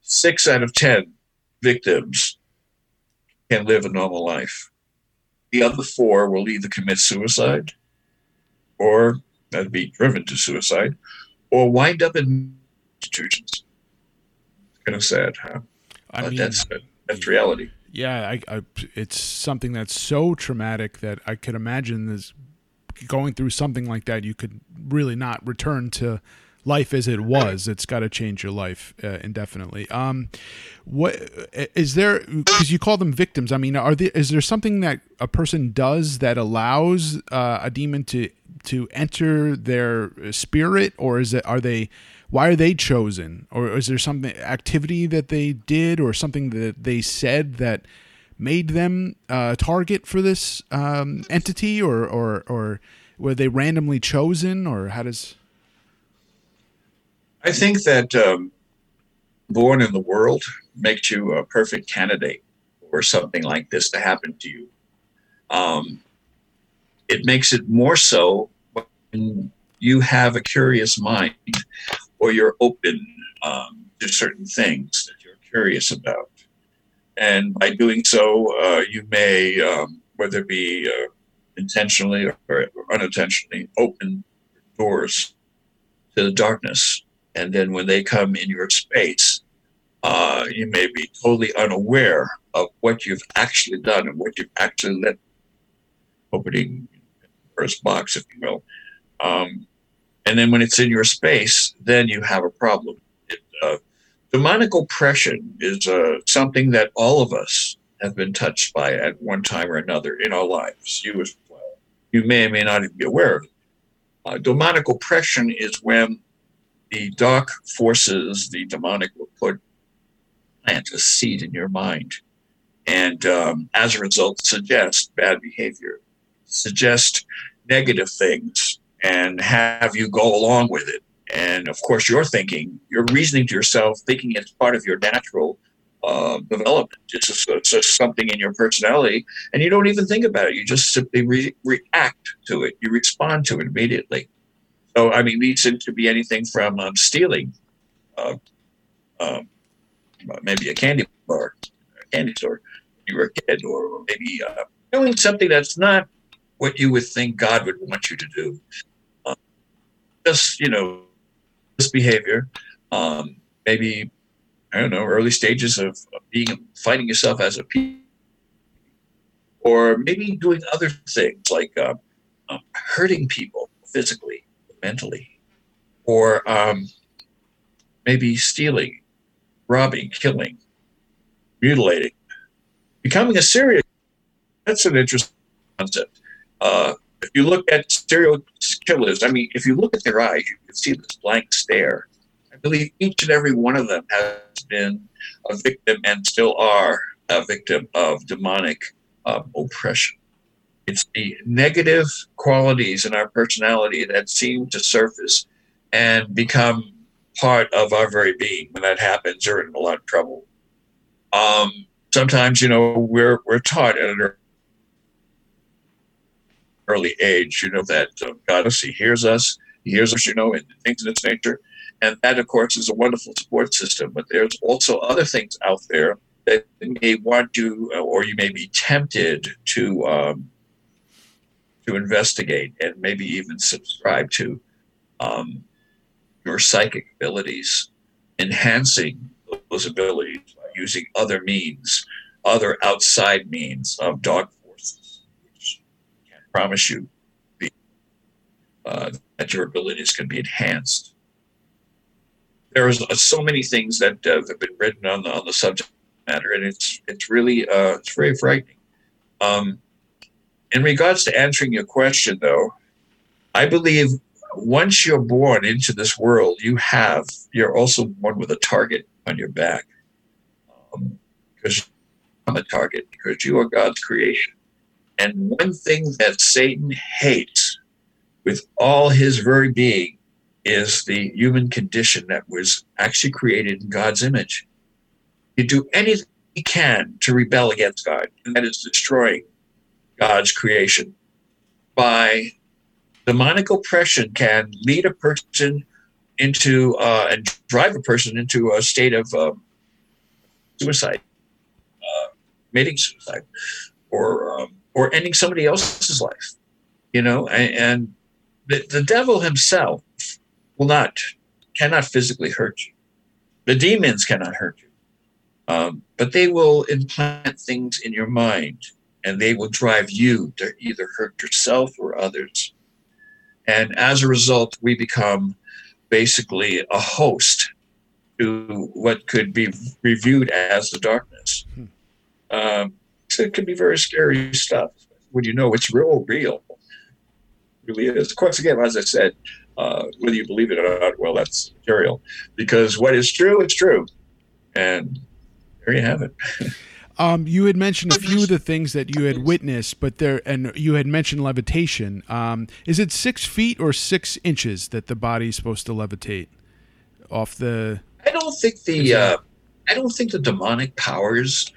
six out of ten victims can live a normal life. The other four will either commit suicide or that'd be driven to suicide or wind up in institutions. It's kind of sad, huh? I mean, that's that's reality. Yeah, I, I, it's something that's so traumatic that I could imagine this going through something like that. You could really not return to life as it was. It's got to change your life uh, indefinitely. Um, what is there? Because you call them victims. I mean, are there? Is there something that a person does that allows uh, a demon to to enter their spirit, or is it? Are they? Why are they chosen? Or is there something activity that they did, or something that they said that? Made them a uh, target for this um, entity, or, or or were they randomly chosen, or how does? I think that um, born in the world makes you a perfect candidate for something like this to happen to you. Um, it makes it more so when you have a curious mind or you're open um, to certain things that you're curious about. And by doing so, uh, you may, um, whether it be uh, intentionally or unintentionally, open doors to the darkness and then when they come in your space, uh, you may be totally unaware of what you've actually done and what you've actually let opening first box, if you will. Um, and then when it's in your space, then you have a problem. Demonic oppression is uh, something that all of us have been touched by at one time or another in our lives. You as well. You may or may not even be aware of it. Uh, demonic oppression is when the dark forces, the demonic will put plant a seed in your mind, and um, as a result, suggest bad behavior, suggest negative things, and have you go along with it. And of course, you're thinking, you're reasoning to yourself, thinking it's part of your natural uh, development. It's just, it's something in your personality, and you don't even think about it. You just simply re- react to it. You respond to it immediately. So, I mean, these to be anything from um, stealing, uh, um, maybe a candy bar, a candy store when you were a kid, or maybe uh, doing something that's not what you would think God would want you to do. Uh, just, you know, this behavior, um, maybe, I don't know, early stages of, of being fighting yourself as a people, or maybe doing other things like uh, um, hurting people physically mentally, or um, maybe stealing, robbing, killing, mutilating, becoming a serial. That's an interesting concept. Uh, if you look at serial killers, I mean, if you look at their eyes, you can see this blank stare. I believe each and every one of them has been a victim and still are a victim of demonic uh, oppression. It's the negative qualities in our personality that seem to surface and become part of our very being. When that happens, you're in a lot of trouble. Um, sometimes, you know, we're we're taught at an early age, you know, that uh, God He hears us, He hears us, you know, and things of this nature. And that, of course, is a wonderful support system. But there's also other things out there that may want to, or you may be tempted to um, to investigate and maybe even subscribe to um, your psychic abilities, enhancing those abilities by using other means, other outside means of forces promise you uh, that your abilities can be enhanced. There's so many things that uh, have been written on the on the subject matter, and it's it's really uh, it's very frightening. Um, in regards to answering your question, though, I believe once you're born into this world, you have you're also born with a target on your back, um, because I'm a target because you are God's creation. And one thing that Satan hates with all his very being is the human condition that was actually created in God's image. You do anything he can to rebel against God, and that is destroying God's creation. By demonic oppression can lead a person into uh, and drive a person into a state of um, suicide, uh, suicide, or um, or ending somebody else's life. You know, and, and the, the devil himself will not cannot physically hurt you. The demons cannot hurt you, um, but they will implant things in your mind, and they will drive you to either hurt yourself or others. And as a result, we become basically a host to what could be reviewed as the darkness. Hmm. Um, it can be very scary stuff when you know it's real, real. It really is. Of course, again, as I said, uh, whether you believe it or not, well, that's material. Because what is true, it's true. And there you have it. Um, you had mentioned a few of the things that you had witnessed, but there, and you had mentioned levitation. Um, is it six feet or six inches that the body is supposed to levitate off the? I don't think the, uh, I don't think the demonic powers,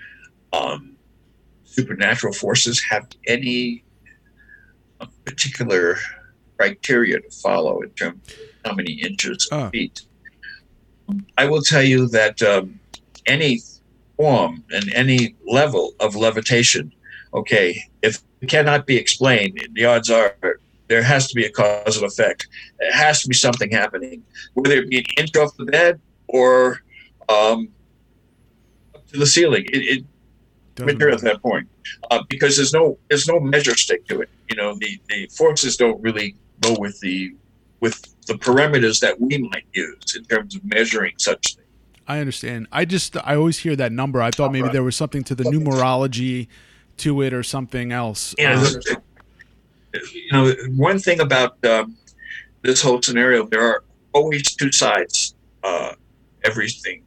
um, supernatural forces have any particular criteria to follow in terms of how many inches oh. feet. I will tell you that um, any form and any level of levitation, okay, if it cannot be explained, the odds are there has to be a cause and effect. There has to be something happening, whether it be an inch off the bed or um, up to the ceiling. It, it material at that point, uh, because there's no there's no measure stick to it. You know, the the forces don't really go with the with the parameters that we might use in terms of measuring such things. I understand. I just I always hear that number. I thought maybe there was something to the numerology to it or something else. Yeah, um, you know, one thing about um, this whole scenario, there are always two sides. Uh, everything,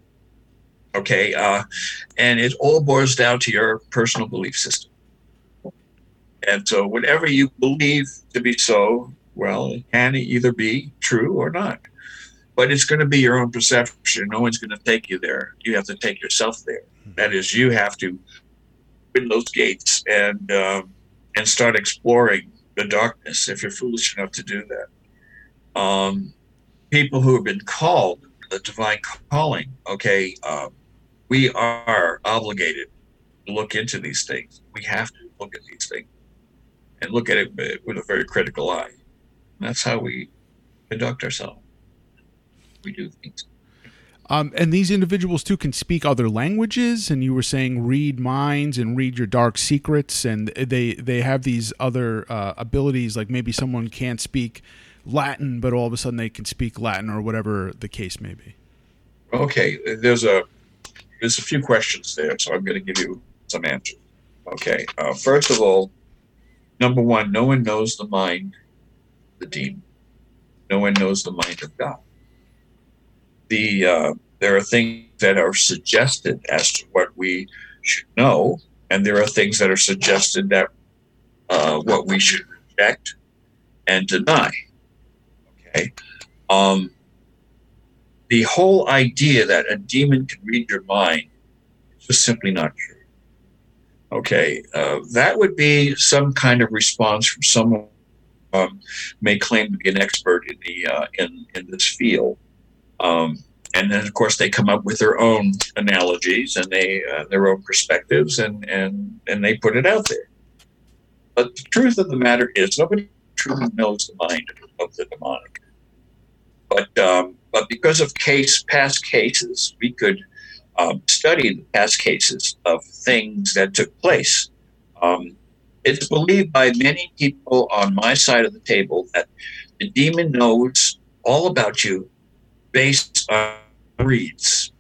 okay, uh, and it all boils down to your personal belief system. And so, whatever you believe to be so, well, it can either be true or not. But it's going to be your own perception. No one's going to take you there. You have to take yourself there. That is, you have to open those gates and um, and start exploring the darkness if you're foolish enough to do that. Um, people who have been called the divine calling, okay, um, we are obligated to look into these things. We have to look at these things and look at it with a very critical eye. That's how we conduct ourselves. We do things. Um, and these individuals too can speak other languages, and you were saying read minds and read your dark secrets, and they they have these other uh, abilities. Like maybe someone can't speak Latin, but all of a sudden they can speak Latin or whatever the case may be. Okay, there's a there's a few questions there, so I'm going to give you some answers. Okay, uh, first of all, number one, no one knows the mind the demon. No one knows the mind of God. The uh, there are things that are suggested as to what we should know, and there are things that are suggested that uh, what we should reject and deny. Okay, um, the whole idea that a demon can read your mind is just simply not true. Okay, uh, that would be some kind of response from someone um, may claim to be an expert in the uh, in in this field. Um, and then, of course, they come up with their own analogies and they uh, their own perspectives, and and and they put it out there. But the truth of the matter is, nobody truly knows the mind of the demonic. But um, but because of case past cases, we could um, study the past cases of things that took place. Um, It's believed by many people on my side of the table that the demon knows all about you based on reads.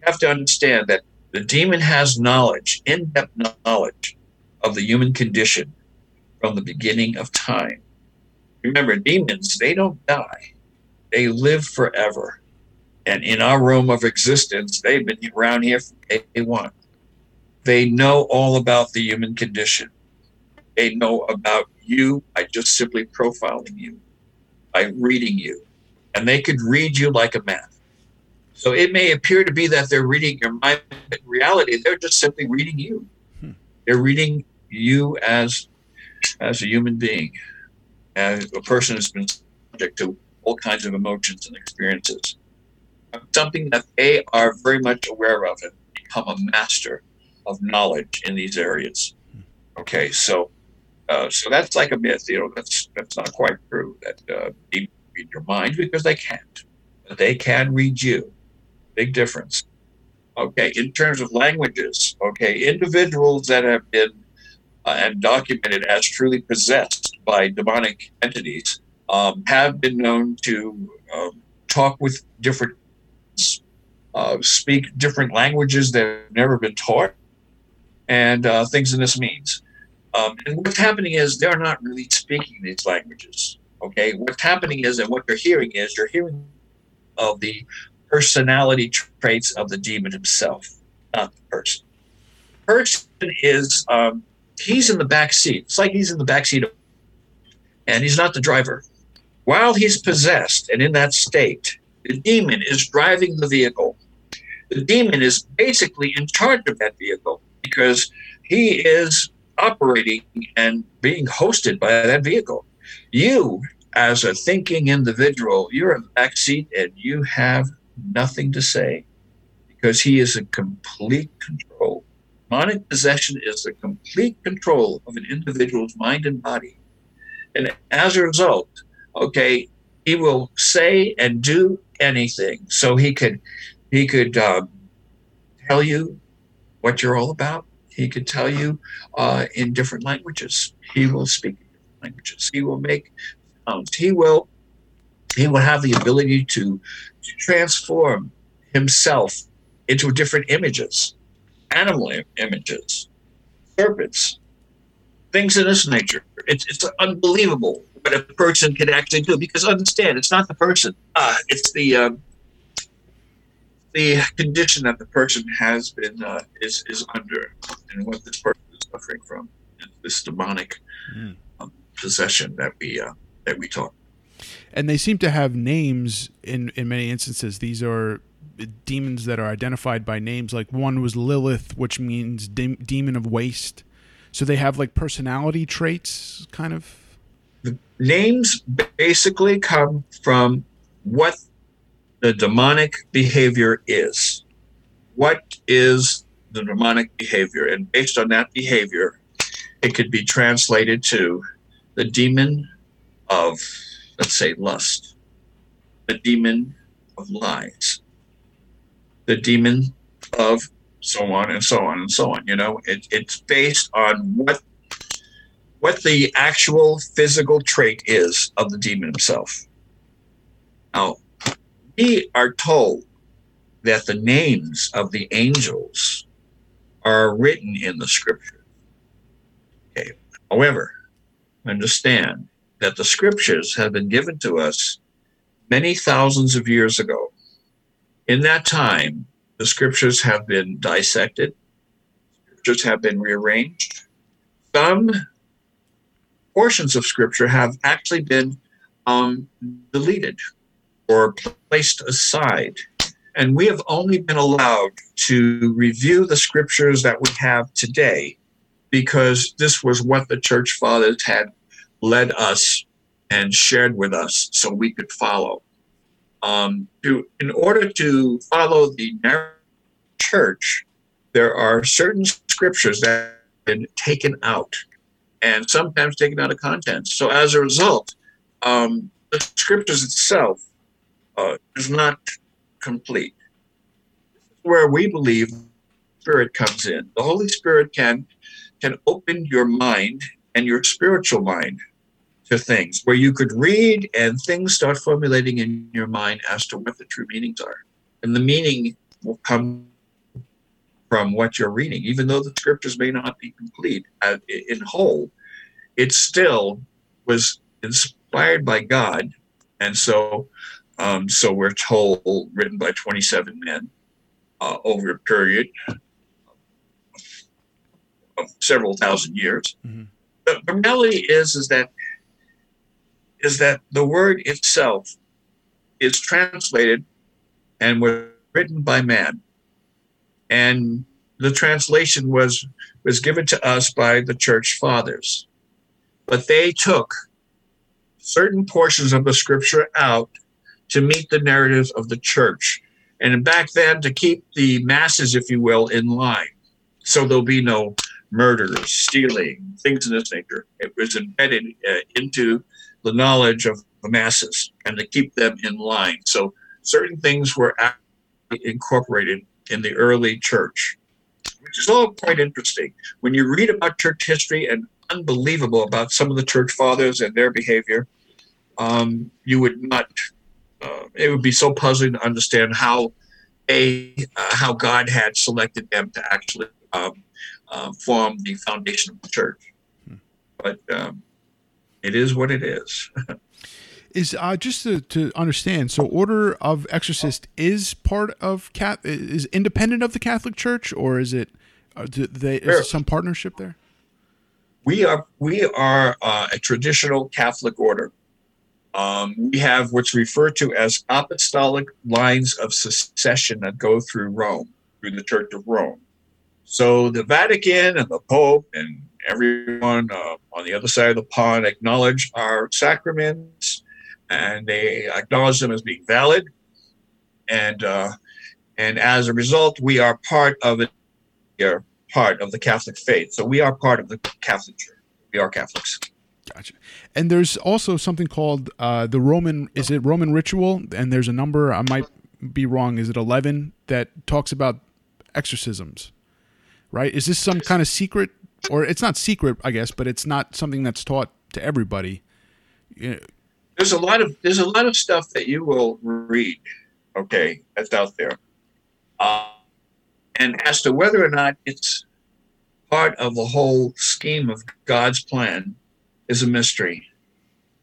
You have to understand that the demon has knowledge, in depth knowledge of the human condition from the beginning of time. Remember, demons, they don't die, they live forever. And in our realm of existence, they've been around here from day one. They know all about the human condition. They know about you by just simply profiling you, by reading you. And they could read you like a map. So it may appear to be that they're reading your mind, but in reality, they're just simply reading you. Hmm. They're reading you as as a human being, as a person who's been subject to all kinds of emotions and experiences. Something that they are very much aware of and become a master of knowledge in these areas. Okay, so uh, so that's like a myth. You know, that's that's not quite true. That uh, they read your mind because they can't, they can read you. Big difference. Okay, in terms of languages, okay, individuals that have been uh, and documented as truly possessed by demonic entities um, have been known to um, talk with different, uh, speak different languages that have never been taught, and uh, things in this means. Um, and what's happening is they're not really speaking these languages. Okay, what's happening is, and what you're hearing is, you're hearing of the personality traits of the demon himself, not the person. Person is um, he's in the back seat. It's like he's in the back seat, of, and he's not the driver. While he's possessed and in that state, the demon is driving the vehicle. The demon is basically in charge of that vehicle because he is operating and being hosted by that vehicle. You, as a thinking individual, you're in the and you have nothing to say because he is in complete control. Demonic possession is the complete control of an individual's mind and body. And as a result, okay, he will say and do anything. So he could he could um, tell you what you're all about. He could tell you uh, in different languages. He will speak languages. He will make sounds. He will he will have the ability to, to transform himself into different images animal images, serpents, things of this nature. It's, it's unbelievable what a person can actually do because understand it's not the person, uh, it's the uh, the condition that the person has been uh, is is under and what this person is suffering from. This demonic mm. um, possession that we uh, that we talk. And they seem to have names in in many instances. These are demons that are identified by names. Like one was Lilith, which means de- demon of waste. So they have like personality traits, kind of. The names basically come from what the demonic behavior is. What is the demonic behavior? And based on that behavior, it could be translated to the demon of, let's say, lust, the demon of lies, the demon of so on and so on and so on. You know, it, it's based on what what the actual physical trait is of the demon himself. Now, we are told that the names of the angels are written in the scripture. Okay. However, understand that the scriptures have been given to us many thousands of years ago in that time, the scriptures have been dissected, scriptures have been rearranged. Some portions of scripture have actually been um, deleted or placed aside. And we have only been allowed to review the scriptures that we have today because this was what the church fathers had led us and shared with us so we could follow um, to in order to follow the church, there are certain scriptures that have been taken out, and sometimes taken out of context. So as a result, um, the scriptures itself uh, is not complete. Where we believe Spirit comes in. The Holy Spirit can can open your mind and your spiritual mind to things, where you could read and things start formulating in your mind as to what the true meanings are. And the meaning will come from what you're reading, even though the scriptures may not be complete uh, in whole, it still was inspired by God. And so, um, so we're told, written by 27 men uh, over a period of several thousand years. Mm-hmm. The, the reality is, is that is that the word itself is translated and was written by man. And the translation was was given to us by the church fathers. But they took certain portions of the scripture out to meet the narratives of the church. And back then, to keep the masses, if you will, in line. So there'll be no murders, stealing, things of this nature. It was embedded uh, into the knowledge of the masses and to keep them in line. So certain things were incorporated in the early church, which is all quite interesting. When you read about church history and unbelievable about some of the church fathers and their behavior, um, you would not. Uh, it would be so puzzling to understand how a uh, how God had selected them to actually um, uh, form the foundation of the church. Hmm. But um, it is what it is. is uh, just to, to understand. So, Order of Exorcist is part of cat is independent of the Catholic Church, or is it? Uh, do they is there some partnership there? We are we are uh, a traditional Catholic order. Um, we have what's referred to as apostolic lines of succession that go through Rome, through the Church of Rome. So the Vatican and the Pope and everyone uh, on the other side of the pond acknowledge our sacraments and they acknowledge them as being valid. And uh, and as a result, we are part of it. We are part of the Catholic faith. So we are part of the Catholic Church. We are Catholics. Gotcha. And there's also something called uh, the Roman. Is it Roman ritual? And there's a number. I might be wrong. Is it eleven that talks about exorcisms? Right? Is this some kind of secret, or it's not secret, I guess, but it's not something that's taught to everybody there's a lot of there's a lot of stuff that you will read, okay, that's out there, uh, and as to whether or not it's part of the whole scheme of God's plan is a mystery.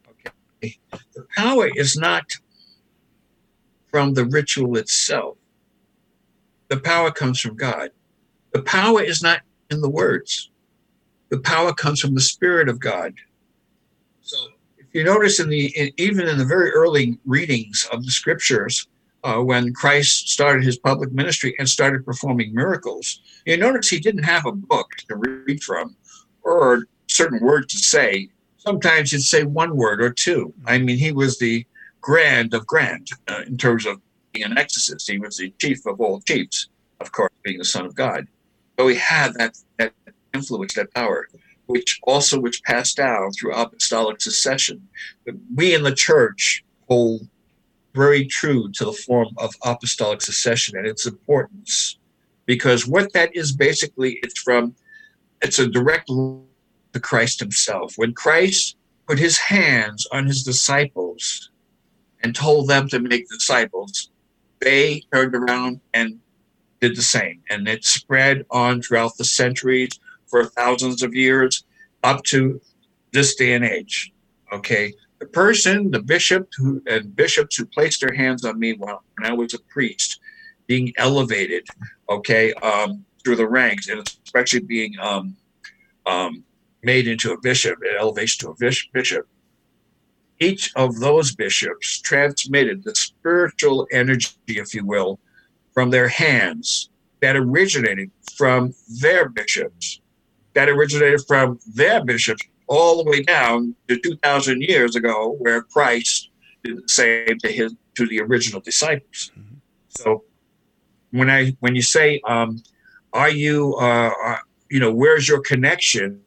Okay, the power is not from the ritual itself. The power comes from God. The power is not in the words. The power comes from the Spirit of God. You notice in the in, even in the very early readings of the scriptures, uh, when Christ started his public ministry and started performing miracles, you notice he didn't have a book to read from or certain words to say. Sometimes he'd say one word or two. I mean, he was the grand of grand uh, in terms of being an exorcist. He was the chief of all chiefs, of course, being the Son of God. So he had that, that influence, that power which also which passed down through apostolic succession. We in the church hold very true to the form of apostolic succession and its importance, because what that is basically, it's from, it's a direct to Christ Himself. When Christ put His hands on His disciples and told them to make disciples, they turned around and did the same, and it spread on throughout the centuries for thousands of years up to this day and age. Okay. The person, the bishop who and bishops who placed their hands on me when, I was a priest, being elevated, okay, um, through the ranks, and especially being um, um, made into a bishop, an elevation to a bishop. Each of those bishops transmitted the spiritual energy, if you will, from their hands that originated from their bishops that originated from their bishops all the way down to 2,000 years ago, where Christ did the same to his to the original disciples. Mm-hmm. So when I when you say, um, "Are you, uh, are, you know, where's your connection?"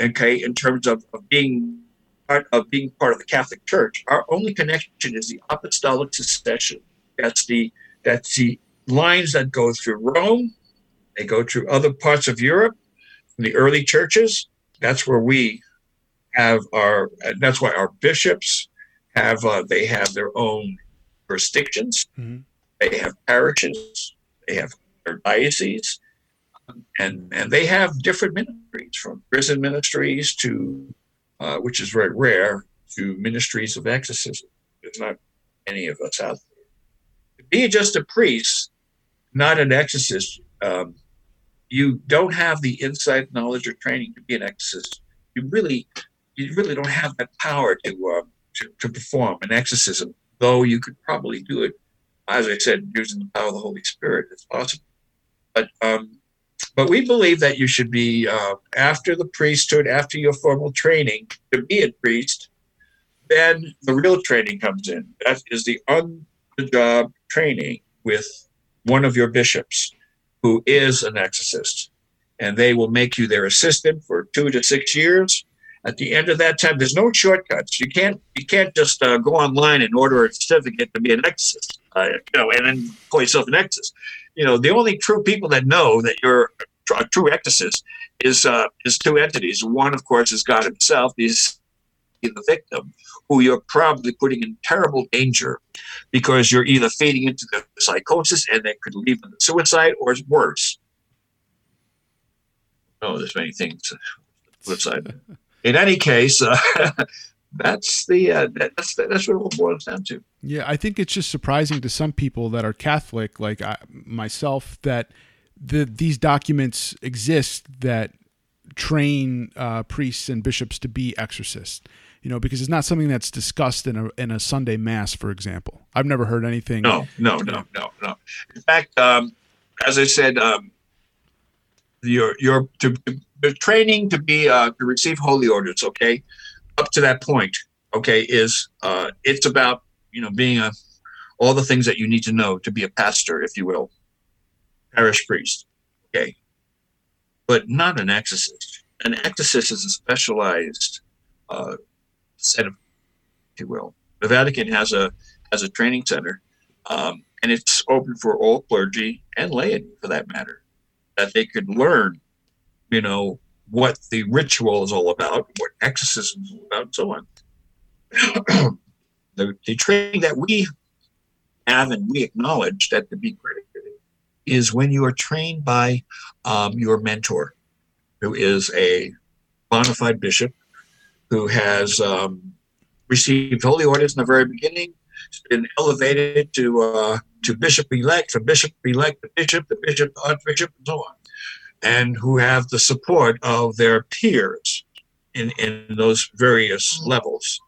Okay, in terms of, of being part of being part of the Catholic Church, our only connection is the apostolic succession. That's the that's the lines that go through Rome. They go through other parts of Europe the early churches, that's where we have our. That's why our bishops have uh, they have their own jurisdictions. hmm They have parishes. They have their dioceses, and and they have different ministries from prison ministries to, uh, which is very rare, to ministries of exorcism. There's not any of us out there. To be just a priest, not an exorcist, um, you don't have the insight, knowledge, or training to be an exorcist. You really, you really don't have that power to uh, to, to perform an exorcism. Though you could probably do it, as I said, using the power of the Holy Spirit. It's possible, but um, but we believe that you should be uh, after the priesthood, after your formal training to be a priest. Then the real training comes in. That is the on the job training with one of your bishops who is an exorcist. And they will make you their assistant for two to six years. At the end of that time, there's no shortcuts. You can't you can't just uh, go online and order a certificate to be an exorcist, uh, you know, and then call yourself an exorcist. You know, the only true people that know that you're a true exorcist is uh, is two entities. One, of course, is God Himself. He's the victim, who you're probably putting in terrible danger because you're either feeding into the psychosis and they could lead to suicide or it's worse. Oh, there's many things. Flip side. In any case, uh, that's the uh, that's that's what it all boils down to. Yeah, I think it's just surprising to some people that are Catholic, like I, myself, that the these documents exist that train uh, priests and bishops to be exorcists. You know, because it's not something that's discussed in a in a Sunday mass, for example. I've never heard anything. No, no, no, no, no. In fact, um, as I said, um, your your to, training to be uh, to receive holy orders, okay, up to that point, okay, is uh, it's about you know being a all the things that you need to know to be a pastor, if you will, parish priest, okay, but not an exorcist. An exorcist is a specialized uh, set of, if you will. The Vatican has a has a training center, um, and it's open for all clergy and laity, for that matter, that they could learn, you know, what the ritual is all about, what exorcism is about, and so on. the, the training that we have and we acknowledge that to be critical is when you are trained by um, your mentor, who is a bona fide bishop who has um, received holy orders in the very beginning, been elevated to uh, to bishop elect, from bishop elect to bishop, the bishop, to archbishop, and so on, and who have the support of their peers in, in those various levels.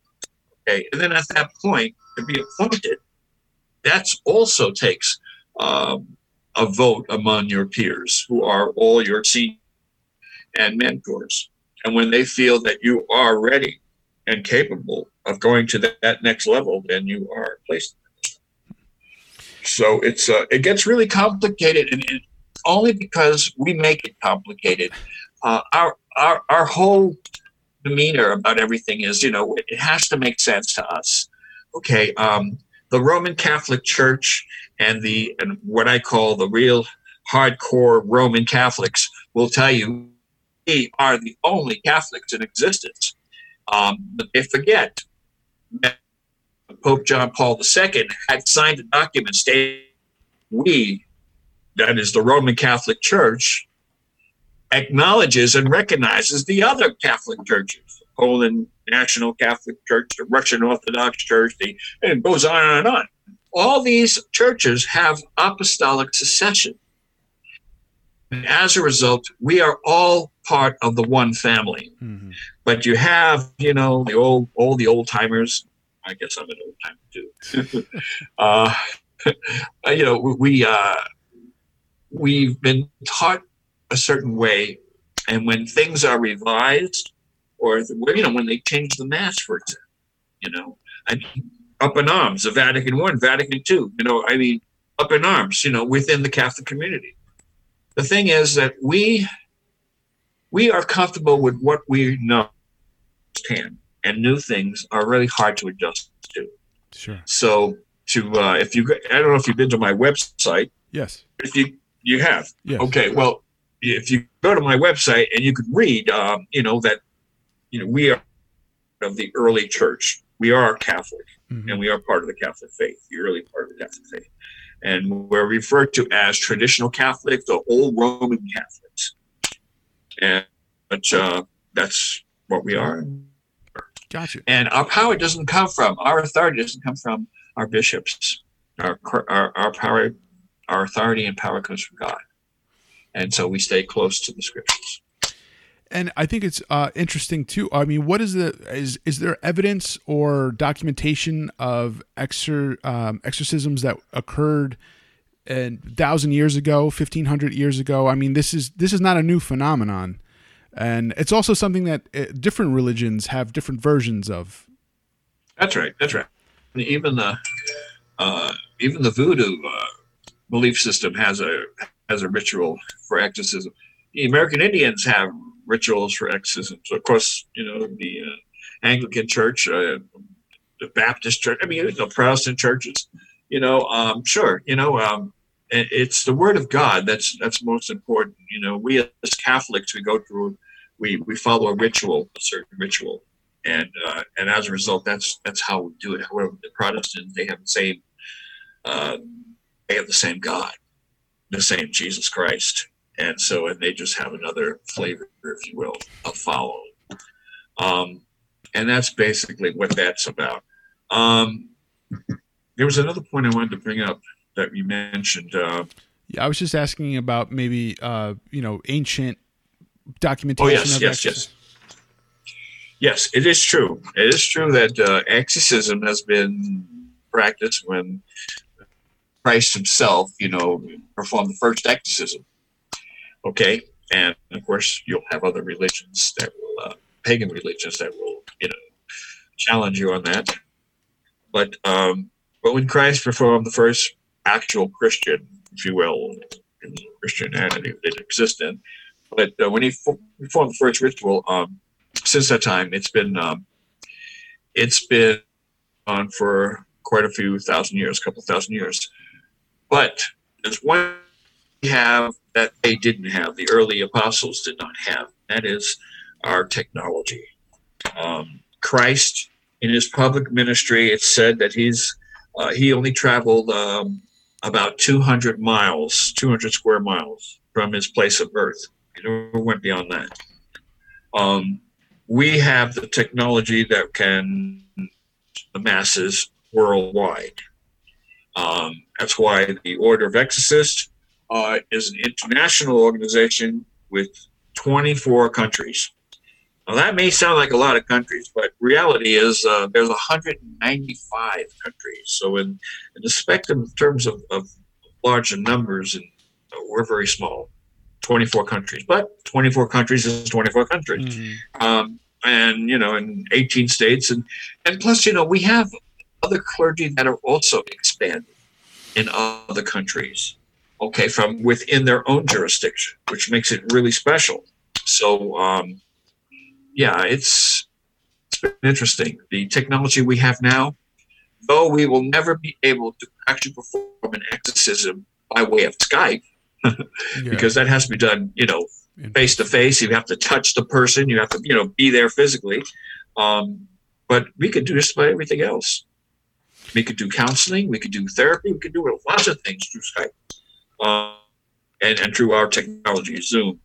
Okay, and then at that point, to be appointed, that also takes um, a vote among your peers, who are all your seniors and mentors. And when they feel that you are ready and capable of going to that, that next level, then you are placed. So it's uh, it gets really complicated, and, only because we make it complicated. Uh, our our our whole demeanor about everything is, you know, it has to make sense to us. Okay, um, the Roman Catholic Church and the and what I call the real hardcore Roman Catholics will tell you we are the only Catholics in existence. Um, but they forget that Pope John Paul II had signed a document stating we, that is the Roman Catholic Church, acknowledges and recognizes the other Catholic churches, the Poland National Catholic Church, the Russian Orthodox Church, the, and it goes on and on. All these churches have apostolic succession. And as a result, we are all part of the one family. Mhm. But you have, you know, the old, all the old timers. I guess I'm an old timer too. uh, you know, we uh, we've been taught a certain way, and when things are revised, or you know, when they change the mass, for example, you know, I mean, up in arms, the Vatican One, Vatican Two, you know, I mean, up in arms, you know, within the Catholic community. The thing is that we we are comfortable with what we know can, and new things are really hard to adjust to. Sure. So, to uh, if you, I don't know if you've been to my website. Yes. If you you have, Yes. okay. Well, if you go to my website and you could read, um, you know that, you know, we are of the early church. We are Catholic, Mhm. and we are part of the Catholic faith, the early part of the Catholic faith. And we're referred to as traditional Catholics or old Roman Catholics. And but uh, that's what we are. Gotcha. And our power doesn't come from our authority doesn't come from our bishops. Our our, our power, our authority and power comes from God. And so we stay close to the scriptures. And I think it's uh, interesting too. I mean, what is the is is there evidence or documentation of exor um, exorcisms that occurred a thousand years ago, fifteen hundred years ago? I mean, this is this is not a new phenomenon, and it's also something that uh, different religions have different versions of. That's right. That's right. And even the uh, even the voodoo uh, belief system has a has a ritual for exorcism. The American Indians have rituals for exorcisms. Of course, you know the uh, Anglican Church, uh, the Baptist Church. I mean, the Protestant churches. You know, um, sure. You know, um, it- it's the Word of God that's that's most important. You know, we as Catholics we go through we we follow a ritual, a certain ritual and uh, and as a result, that's that's how we do it. However, the Protestants they have the same uh, they have the same God, the same Jesus Christ, and so and they just have another flavor, if you will, of following. Um, and that's basically what that's about. Um, there was another point I wanted to bring up that you mentioned. Uh, Yeah, I was just asking about maybe uh, you know ancient documentation. Oh yes, of yes, exorcism. yes. Yes, it is true. It is true that uh, exorcism has been practiced when Christ Himself, you know, performed the first exorcism. Okay, and of course you'll have other religions that will, uh, pagan religions that will, you know, challenge you on that. But um, but when Christ performed the first actual Christian, if you will, Christianity that existed, but uh, when he fo- performed the first ritual, um, since that time, it's been um, it's been on for quite a few thousand years, a couple thousand years. But there's one we have that they didn't have. The early apostles did not have. That is our technology. Um, Christ, in his public ministry, it's said that he's uh, he only traveled um, about 200 miles, 200 square miles from his place of birth. He never went beyond that. Um, we have the technology that can the masses worldwide. Um, that's why the Order of Exorcists uh, is an international organization with 24 countries. Now that may sound like a lot of countries, but reality is uh, there's 195 countries. So in, in the spectrum in terms of, of larger numbers, and uh, we're very small. 24 countries, but 24 countries is 24 countries Mhm. um, and you know in 18 states and and plus you know we have other clergy that are also expanded in other countries okay from within their own jurisdiction which makes it really special so um, yeah it's it's been interesting the technology we have now though we will never be able to actually perform an exorcism by way of skype Yeah. because that has to be done you know face to face. You have to touch the person. You have to, you know, be there physically. Um, but we could do just about everything else. We could do counseling. We could do therapy. We could do lots of things through Skype, uh, and and through our technology, Zoom,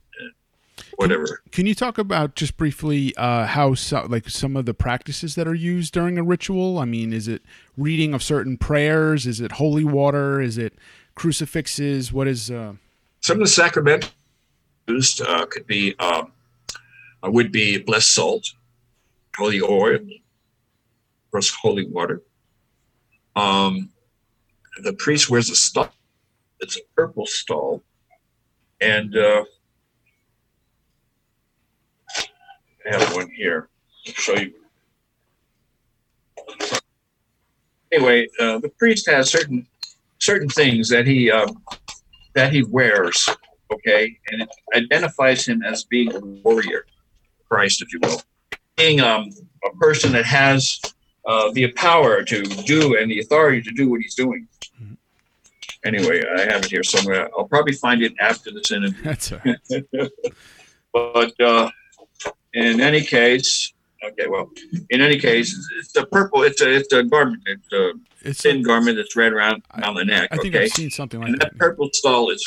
whatever. Can you talk about just briefly uh, how so, like some of the practices that are used during a ritual? I mean, is it reading of certain prayers? Is it holy water? Is it crucifixes? What is? Uh, Some of the sacraments used uh, could be um, uh, would be blessed salt, holy oil, of course, holy water. Um, the priest wears a stole. It's a purple stole, and uh, I have one here. I'll show you. Anyway, uh, the priest has certain certain things that he um, that he wears okay, and it identifies him as being a warrior, Christ, if you will, being um, a person that has uh, the power to do and the authority to do what he's doing. Mhm. Anyway, I have it here somewhere. I'll probably find it after this interview. that's all right. but uh, in any case, Okay, well, in any case, it's a purple. It's a it's a garment. It's a It's thin like- garment that's red around around the neck. I think okay, I've seen something like and that. that purple stole is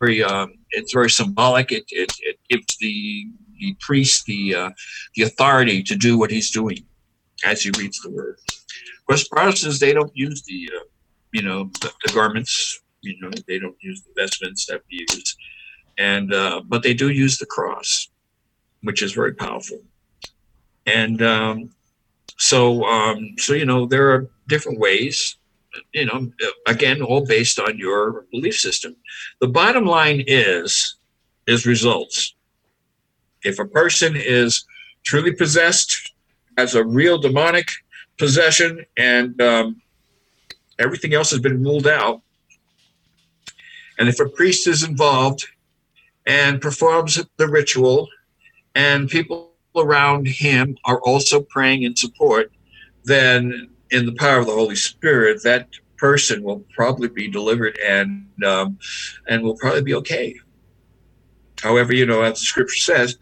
very um, it's very symbolic. It, it it gives the the priest the uh, the authority to do what he's doing as he reads the word. Of course, Protestants they don't use the uh, you know the, the garments. You know they don't use the vestments that we use, and uh, but they do use the cross, which is very powerful. And um, so um, so you know there are different ways you know, again, all based on your belief system. The bottom line is is results. If a person is truly possessed, as a real demonic possession, and um, everything else has been ruled out, and if a priest is involved and performs the ritual, and people around him are also praying in support, then in the power of the Holy Spirit, that person will probably be delivered and um, and will probably be okay. However, you know, as the Scripture says,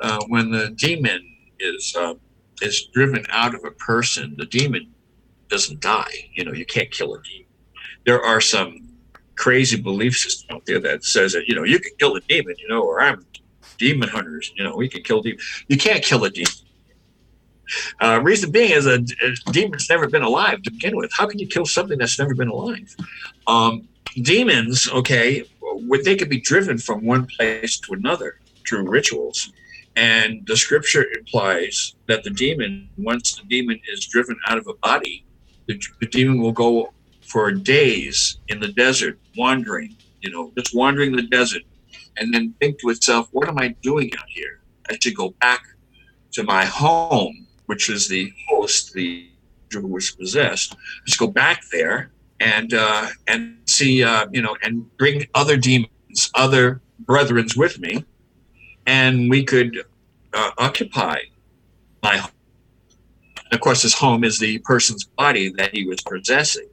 uh, when the demon is uh, is driven out of a person, the demon doesn't die. You know, you can't kill a demon. There are some crazy belief system out there that says that you know you can kill a demon, you know, or I'm demon hunters. You know, we can kill demons. You can't kill a demon. Uh, reason being is a, a demon's never been alive to begin with. How can you kill something that's never been alive? Um, demons, okay, they could be driven from one place to another through rituals, and the scripture implies that the demon, once the demon is driven out of a body, the, the demon will go for days in the desert, wandering, you know, just wandering the desert, and then think to itself, "What am I doing out here? I should go back to my home." which is the host, the who was possessed, just go back there and uh, and see, uh, you know, and bring other demons, other brethrens with me, and we could uh, occupy my home. Of course, his home is the person's body that he was possessing.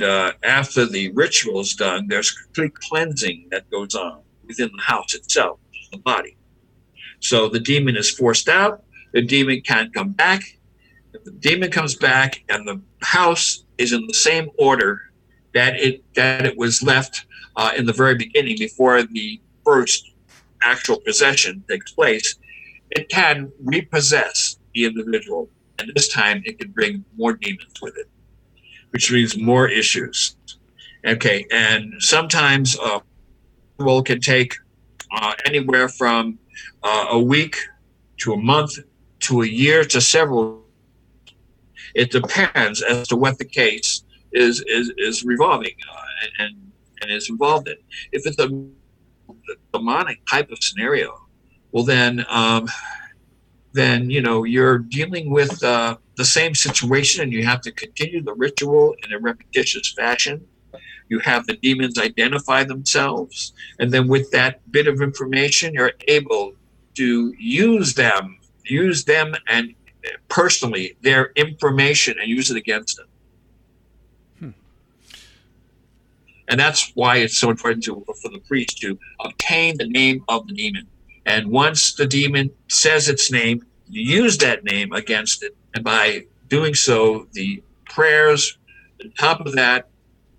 Uh, after the ritual is done, there's complete cleansing that goes on within the house itself, the body. So the demon is forced out the demon can't come back. If the demon comes back and the house is in the same order that it that it was left uh, in the very beginning before the first actual possession takes place, it can repossess the individual, and this time it can bring more demons with it, which means more issues. Okay, and sometimes uh, well can take uh, anywhere from uh, a week to a month to a year to several. It depends as to what the case is is is revolving uh, and and is involved in. If it's a demonic type of scenario, well then um, then you know you're dealing with uh, the same situation, and you have to continue the ritual in a repetitious fashion. You have the demons identify themselves, and then with that bit of information, you're able to use them use them and personally their information and use it against them. Hmm. And that's why it's so important to, for the priest to obtain the name of the demon. And once the demon says its name, you use that name against it. And by doing so, the prayers on top of that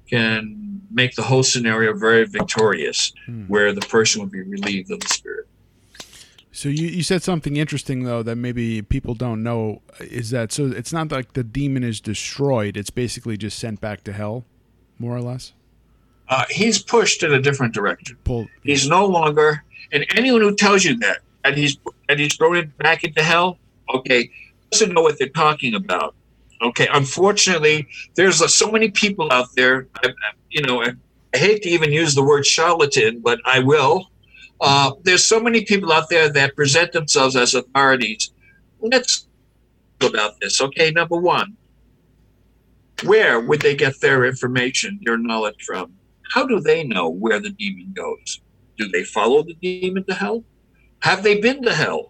can make the whole scenario very victorious, Hmm. where the person will be relieved of the spirit. So you, you said something interesting though that maybe people don't know is that so it's not like the demon is destroyed it's basically just sent back to hell more or less Uh, he's pushed in a different direction. pulled He's no longer, and anyone who tells you that and he's and he's thrown it back into hell, okay, doesn't know what they're talking about. Okay, unfortunately, there's uh, so many people out there. I, I, you know, I, I hate to even use the word charlatan, but I will. Uh, there's so many people out there that present themselves as authorities. Let's talk about this. Okay, number one, where would they get their information, their knowledge from? How do they know where the demon goes? Do they follow the demon to hell? Have they been to hell?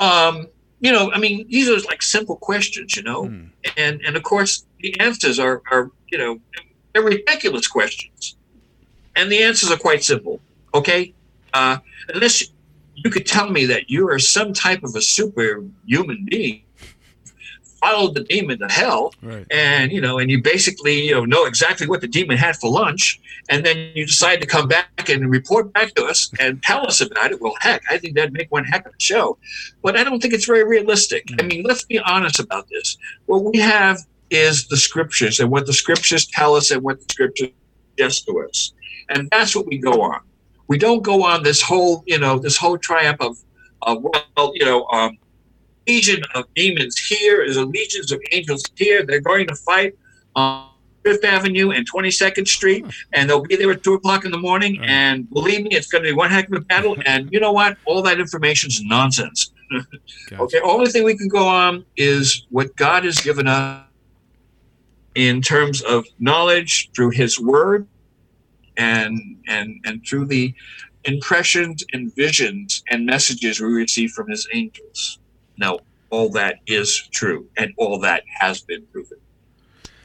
Um, you know, I mean, these are like simple questions, you know, Hmm. and and of course the answers are are you know they're ridiculous questions, and the answers are quite simple. Okay, uh, unless you could tell me that you are some type of a superhuman being followed the demon to hell. Right. and you know and you basically you know know exactly what the demon had for lunch. And then you decide to come back and report back to us and tell us about it. Well heck i think that'd make one heck of a show. But i don't think it's very realistic. I mean let's be honest about this. What we have is the scriptures and what the scriptures tell us and what the scriptures suggest to us. And that's what we go on. We don't go on this whole you know this whole triumph of of well you know um legion of demons here. Is a legion of angels here. They're going to fight on fifth avenue and 22nd street hmm. and they'll be there at 2 o'clock in the morning. Right. and believe me it's going to be one heck of a battle. And you know what? All that information is nonsense. Gotcha. Okay, only thing we can go on is what God has given us in terms of knowledge through His Word, and and and through the impressions and visions and messages we receive from His angels. Now, all that is true, and all that has been proven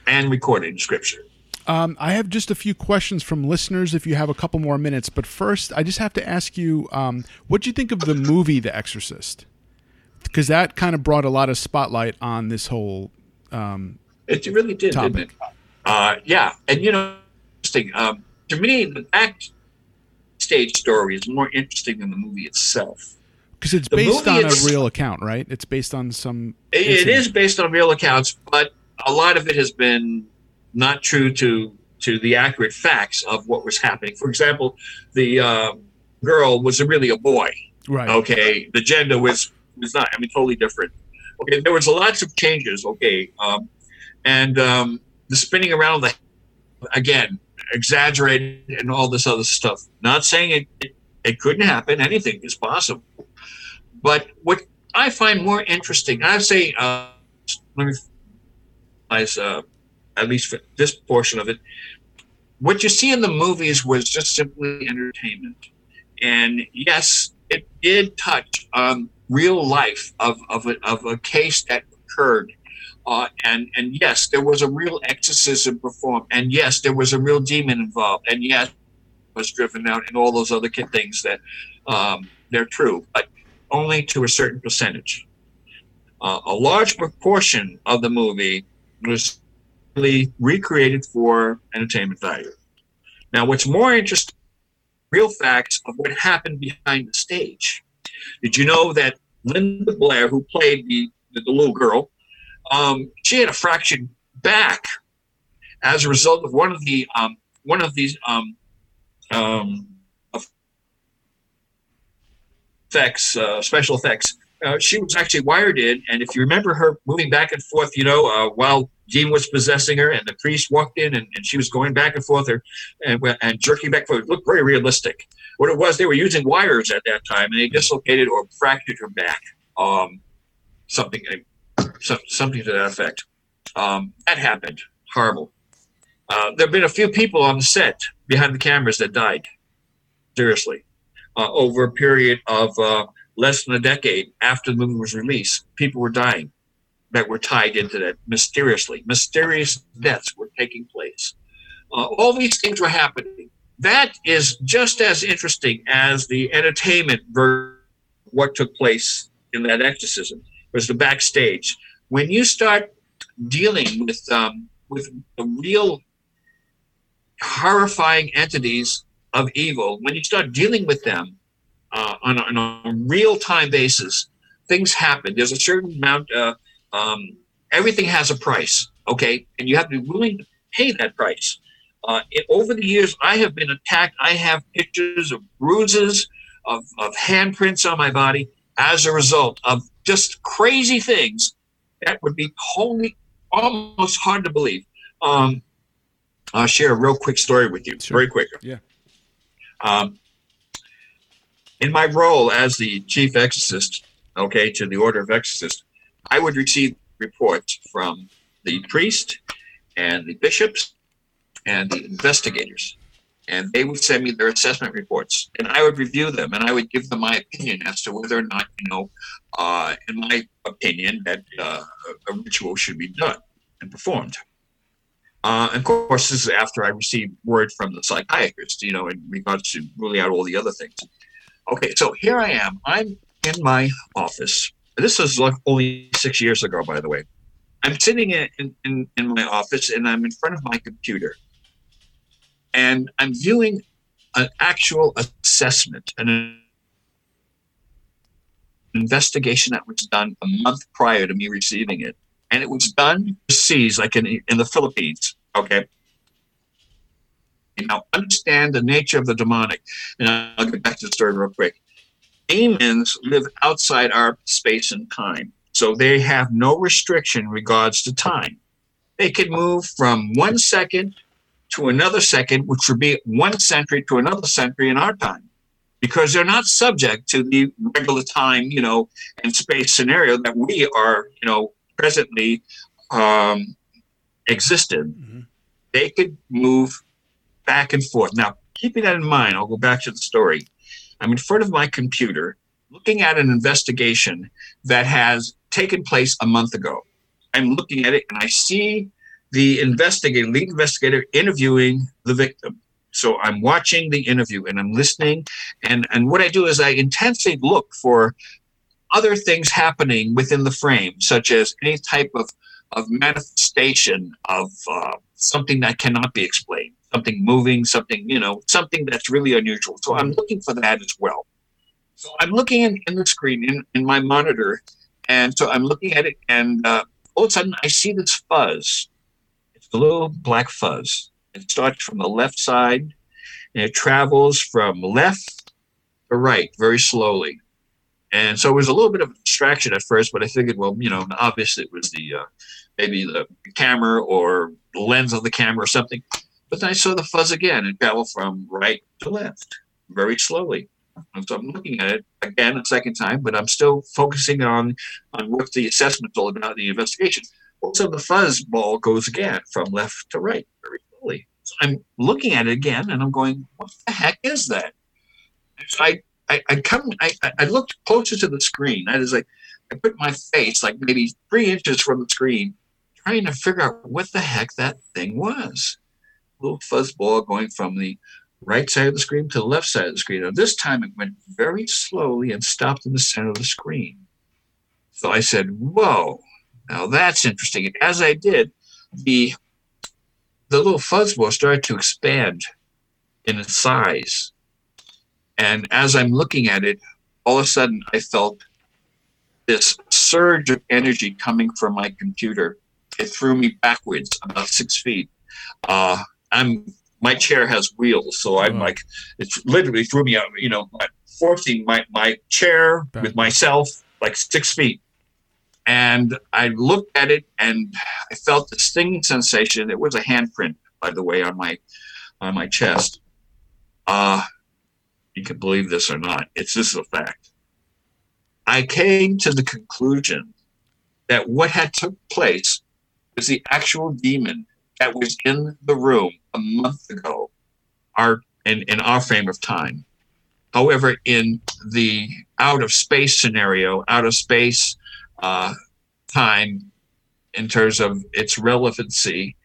and recorded in Scripture. Um, I have just a few questions from listeners. If you have a couple more minutes, but first, I just have to ask you, um, what do you think of the movie The Exorcist? Because that kind of brought a lot of spotlight on this whole. Um, It really did, didn't Topic. it? Uh, yeah, and you know, interesting. Um, to me, the backstage story is more interesting than the movie itself. Because it's The based on a real account, right? It's based on some. It, it is based on real accounts, but a lot of it has been not true to to the accurate facts of what was happening. For example, the um girl was really a boy. right. Okay, the gender was was not. I mean, totally different. Okay, there was lots of changes. Okay, um, and um, the spinning around the again exaggerated and all this other stuff. Not saying it it, it couldn't happen. Anything is possible. But what I find more interesting, I'd say, uh, let me uh, at least for this portion of it. What you see in the movies was just simply entertainment. And yes, it did touch on real life of, of, a, of a case that occurred. Uh, and, and yes, there was a real exorcism performed. And yes, there was a real demon involved. And yes, was driven out and all those other things that um, they're true, but only to a certain percentage. Uh, a large proportion of the movie was really recreated for entertainment value. Now, what's more interesting, real facts of what happened behind the stage. Did you know that Linda Blair, who played the, the, the little girl, um, she had a fractured back as a result of one of the um, one of these um, um, effects, uh, special effects. Uh, she was actually wired in, and if you remember her moving back and forth, you know, uh, while Dean was possessing her, and the priest walked in, and, and she was going back and forth, or, and, and jerking back and forth, it looked very realistic. What it was, they were using wires at that time, and they dislocated or fractured her back. Um, something, some, something to that effect. Um, that happened. Horrible. Uh, there have been a few people on the set behind the cameras that died. Seriously, uh, over a period of uh, less than a decade after the movie was released, people were dying that were tied into that mysteriously. Mysterious deaths were taking place. Uh, all these things were happening. That is just as interesting as the entertainment version what took place in that exorcism. Was the backstage when you start dealing with um, with the real horrifying entities of evil, when you start dealing with them uh, on, a, on a real time basis, things happen. There's a certain amount. Uh, um, everything has a price, okay, and you have to be willing to pay that price. Uh, it, over the years, I have been attacked. I have pictures of bruises, of, of handprints on my body as a result of just crazy things that would be totally almost hard to believe. Um, I'll share a real quick story with you, Sure. very quick. Yeah. Um, in my role as the chief exorcist, okay, to the Order of Exorcists, I would receive reports from the priest and the bishops and the investigators. And they would send me their assessment reports, and I would review them, and I would give them my opinion as to whether or not, you know, uh, in my opinion, that uh, a a ritual should be done and performed. Uh, of course, this is after I received word from the psychiatrist, you know, in regards to ruling out all the other things. Okay, so here I am. I'm in my office. This was like only six years ago, by the way. I'm sitting in, in, in my office and I'm in front of my computer. And I'm viewing an actual assessment, an investigation that was done a month prior to me receiving it. And it was done overseas, like in, in the Philippines. Okay. Now, understand the nature of the demonic. And I'll get back to the story real quick. Demons live outside our space and time. So they have no restriction regards to time. They can move from one second to another second, which would be one century to another century in our time, because they're not subject to the regular time, you know, and space scenario that we are, you know, presently um, existed. Mm-hmm. They could move back and forth. Now, keeping that in mind, I'll go back to the story. I'm in front of my computer looking at an investigation that has taken place a month ago. I'm looking at it and I see the investigator, lead investigator, interviewing the victim. So I'm watching the interview and I'm listening. And, and what I do is I intensely look for other things happening within the frame, such as any type of, of manifestation of uh, something that cannot be explained, something moving, something, you know, something that's really unusual. So I'm looking for that as well. So I'm looking in, in the screen, in, in my monitor, and so I'm looking at it, and uh, all of a sudden I see this fuzz It's a little black fuzz. It starts from the left side and it travels from left to right very slowly. And so it was a little bit of a distraction at first, but I figured, well, you know, obviously it was the uh, maybe the camera or the lens of the camera or something. But then I saw the fuzz again and travel from right to left very slowly. And so I'm looking at it again a second time, but I'm still focusing on on what the assessment's all about, the investigation. Also, the fuzz ball goes again from left to right very slowly. So I'm looking at it again and I'm going, what the heck is that? So I, I, I come, I, I looked closer to the screen. That is like, I put my face like maybe three inches from the screen, trying to figure out what the heck that thing was. A little fuzz ball going from the right side of the screen to the left side of the screen. Now, this time it went very slowly and stopped in the center of the screen. So I said, Whoa, now that's interesting. And as I did, the the little fuzzball started to expand in its size. And as I'm looking at it, all of a sudden I felt this surge of energy coming from my computer. It threw me backwards about six feet. Uh, I'm my chair has wheels, so I'm oh. like, it literally threw me out. You know, forcing my my chair Back. with myself like six feet and I looked at it and I felt the stinging sensation. It was a handprint, by the way, on my on my chest. Uh you can believe this or not. It's just a fact. I came to the conclusion that what had took place was the actual demon that was in the room a month ago, our in, in our frame of time. However, in the out of space scenario, out of space uh, time in terms of its relevancy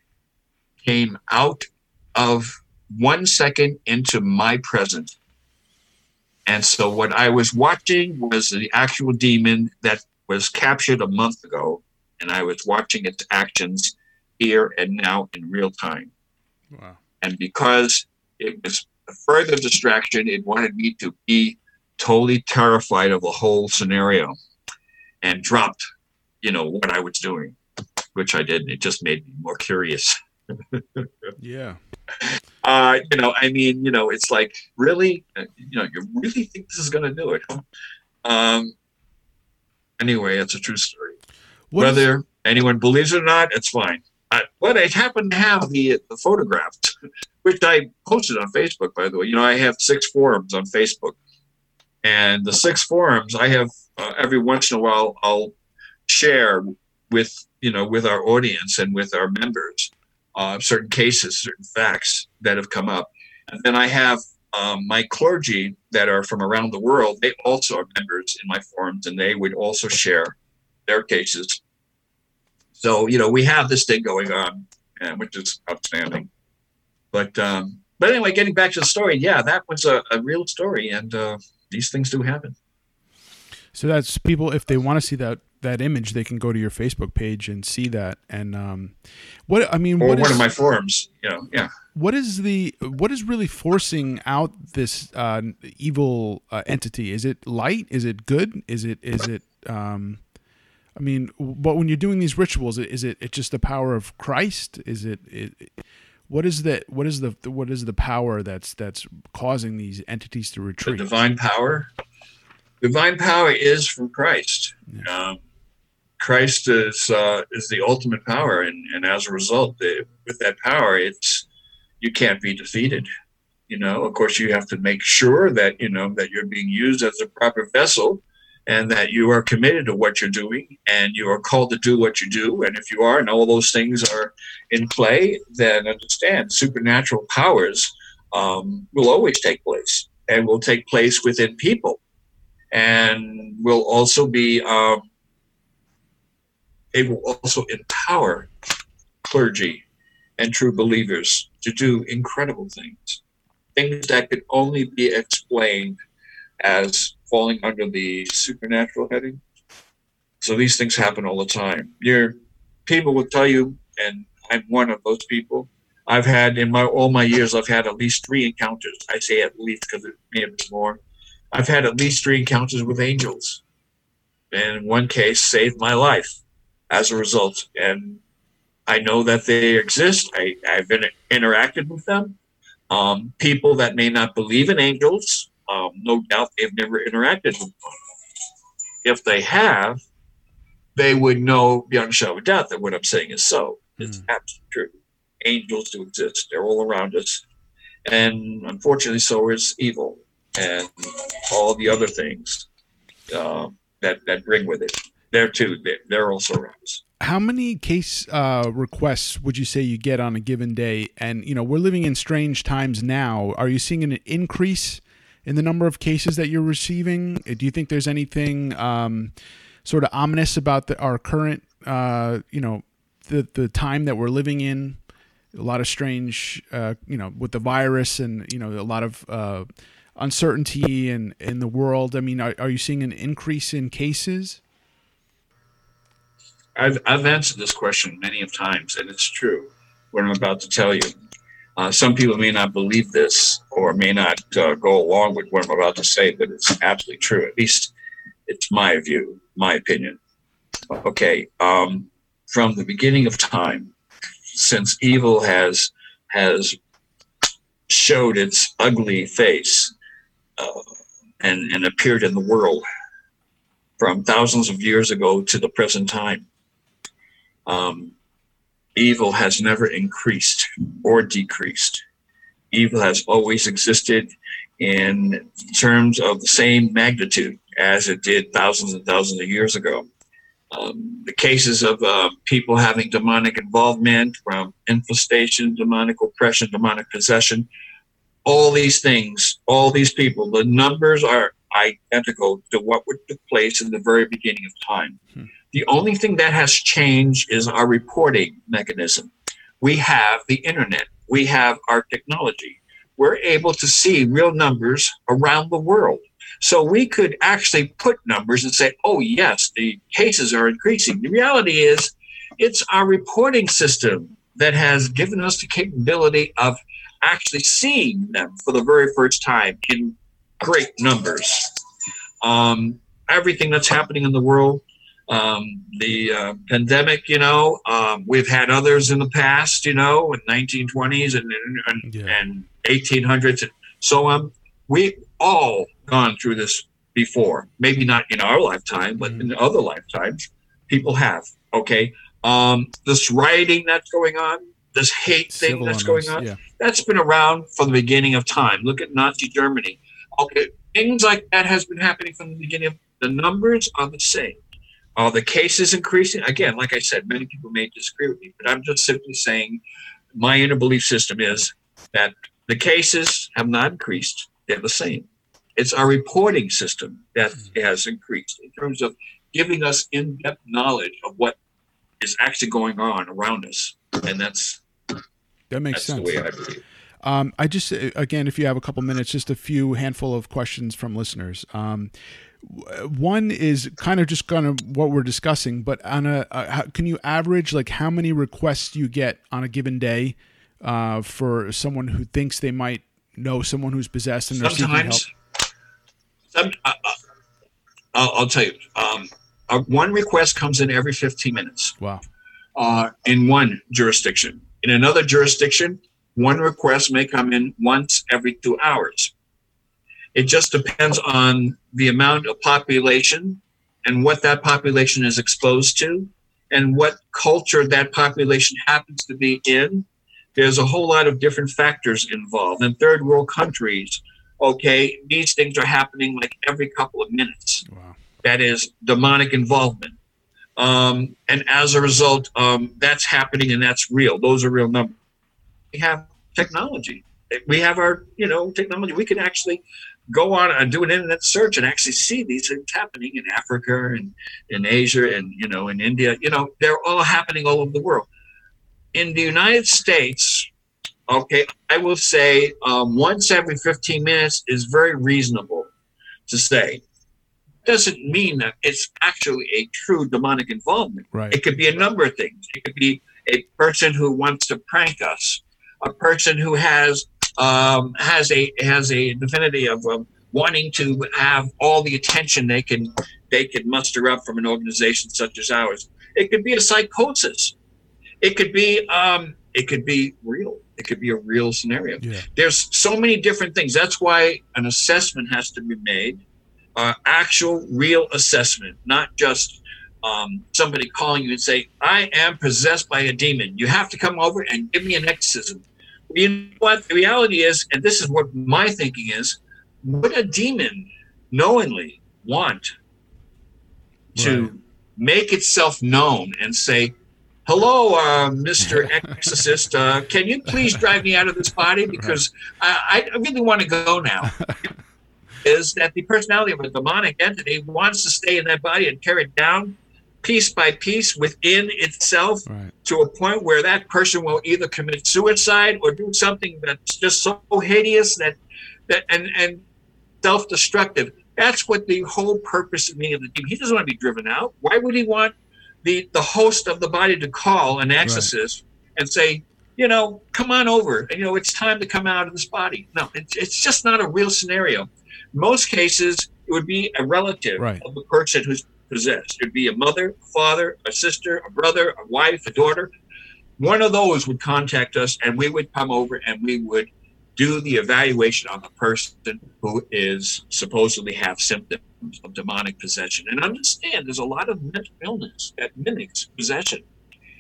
came out of one second into my present. And so what I was watching was the actual demon that was captured a month ago, and I was watching its actions here and now in real time. Wow. And because it was a further distraction, it wanted me to be totally terrified of the whole scenario and dropped, you know, what I was doing, which I did. It just made me more curious. yeah. Uh, you know, I mean, you know, it's like really, uh, you know, you really think this is going to do it? Um. Anyway, it's a true story. What Whether is- anyone believes it or not, it's fine. I, but I happen to have the the photographs, which I posted on Facebook. By the way, you know, I have six forums on Facebook, and the six forums I have uh, every once in a while I'll share with you know with our audience and with our members uh, certain cases, certain facts that have come up, and then I have um, my clergy that are from around the world. They also are members in my forums, and they would also share their cases. So you know we have this thing going on, which is outstanding. But um, but anyway, getting back to the story, yeah, that was a, a real story, and uh, these things do happen. So that's people if they want to see that that image, they can go to your Facebook page and see that. And um, what I mean, or what one is, of my forums, you know, yeah. What is the what is really forcing out this uh, evil uh, entity? Is it light? Is it good? Is it is it? Um, I mean, but when you're doing these rituals, is it it's just the power of Christ? Is it, it what is the What is the what is the power that's that's causing these entities to retreat? The divine power. Divine power is from Christ. Yeah. Um, Christ is uh, is the ultimate power, and, and as a result, with that power, it's you can't be defeated. You know, of course, you have to make sure that you know that you're being used as a proper vessel, and that you are committed to what you're doing, and you are called to do what you do. And if you are, and all those things are in play, then understand supernatural powers um, will always take place, and will take place within people, and will also be. Um, it will also empower clergy and true believers to do incredible things, things that could only be explained as falling under the supernatural heading. So these things happen all the time. Your people will tell you, and I'm one of those people. I've had in my all my years, I've had at least three encounters. I say at least because it may have been more. I've had at least three encounters with angels, and one case, saved my life as a result. And I know that they exist. I, have been interacted with them. Um, people that may not believe in angels, um, no doubt they've never interacted with one. If they have, they would know beyond a shadow of doubt that what I'm saying is so. It's mm. absolutely true. Angels do exist. They're all around us. And unfortunately, so is evil and all the other things uh, that, that bring with it there too. They're also rooms. How many case uh, requests would you say you get on a given day? And you know, we're living in strange times now. Are you seeing an increase in the number of cases that you're receiving? Do you think there's anything um, sort of ominous about the, our current, uh, you know, the the time that we're living in? A lot of strange, uh, you know, with the virus and you know a lot of uh, uncertainty in in the world. I mean, are, are you seeing an increase in cases? I've, I've answered this question many of times, and it's true what I'm about to tell you. Uh, some people may not believe this or may not uh, go along with what I'm about to say, but it's absolutely true. At least it's my view, my opinion. Okay, um, from the beginning of time, since evil has has showed its ugly face uh, and, and appeared in the world from thousands of years ago to the present time, um, evil has never increased or decreased. Evil has always existed in terms of the same magnitude as it did thousands and thousands of years ago. Um, the cases of uh, people having demonic involvement from infestation, demonic oppression, demonic possession, all these things, all these people, the numbers are identical to what would took place in the very beginning of time. Hmm. The only thing that has changed is our reporting mechanism. We have the internet, we have our technology. We're able to see real numbers around the world. So we could actually put numbers and say, oh, yes, the cases are increasing. The reality is, it's our reporting system that has given us the capability of actually seeing them for the very first time in great numbers. Um, everything that's happening in the world um, the uh, pandemic, you know, um, we've had others in the past, you know, in 1920s and and, yeah. and 1800s and so on. We've all gone through this before. Maybe not in our lifetime, but mm. in other lifetimes, people have. Okay, um, this rioting that's going on, this hate thing that's going on, yeah. that's been around from the beginning of time. Look at Nazi Germany. Okay, things like that has been happening from the beginning. of The numbers are the same are the cases increasing? Again, like I said, many people may disagree with me, but I'm just simply saying my inner belief system is that the cases have not increased, they're the same. It's our reporting system that mm-hmm. has increased in terms of giving us in depth knowledge of what is actually going on around us. And that's that makes that's sense. the way I believe. Um, I just again, if you have a couple minutes, just a few handful of questions from listeners. Um, one is kind of just kind of what we're discussing, but on a, a, can you average like how many requests you get on a given day uh, for someone who thinks they might know someone who's possessed and they're Sometimes, seeking help? Some, uh, uh, I'll, I'll, tell you. Um, uh, one request comes in every 15 minutes. Wow. Uh, in one jurisdiction. In another jurisdiction, one request may come in once every two hours. It just depends on the amount of population and what that population is exposed to and what culture that population happens to be in. There's a whole lot of different factors involved. In third world countries, okay, these things are happening like every couple of minutes. Wow. That is demonic involvement. Um, and as a result, um, that's happening and that's real. Those are real numbers. We have technology. We have our, you know, technology. We can actually go on and do an internet search and actually see these things happening in Africa and in Asia and you know in India. You know, they're all happening all over the world. In the United States, okay, I will say um, once every 15 minutes is very reasonable to say. Doesn't mean that it's actually a true demonic involvement. Right. It could be a number of things. It could be a person who wants to prank us, a person who has um, has a has a divinity of um, wanting to have all the attention they can they can muster up from an organization such as ours. It could be a psychosis. It could be um, it could be real. It could be a real scenario. Yeah. There's so many different things. That's why an assessment has to be made, uh, actual, real assessment, not just um, somebody calling you and say, "I am possessed by a demon. You have to come over and give me an exorcism." You know what? The reality is, and this is what my thinking is, would a demon knowingly want to right. make itself known and say, hello, uh, Mr. Exorcist, uh, can you please drive me out of this body? Because I, I really want to go now. is that the personality of a demonic entity wants to stay in that body and tear it down piece by piece within itself right. to a point where that person will either commit suicide or do something that's just so hideous that that and and self-destructive. That's what the whole purpose of me of the team. He doesn't want to be driven out. Why would he want the the host of the body to call an exorcist right. and say, you know, come on over. You know, it's time to come out of this body. No, it's, it's just not a real scenario. Most cases, it would be a relative right. of the person who's possessed. It'd be a mother, a father, a sister, a brother, a wife, a daughter. One of those would contact us, and we would come over and we would do the evaluation on the person who is supposedly have symptoms of demonic possession. And understand, there's a lot of mental illness that mimics possession.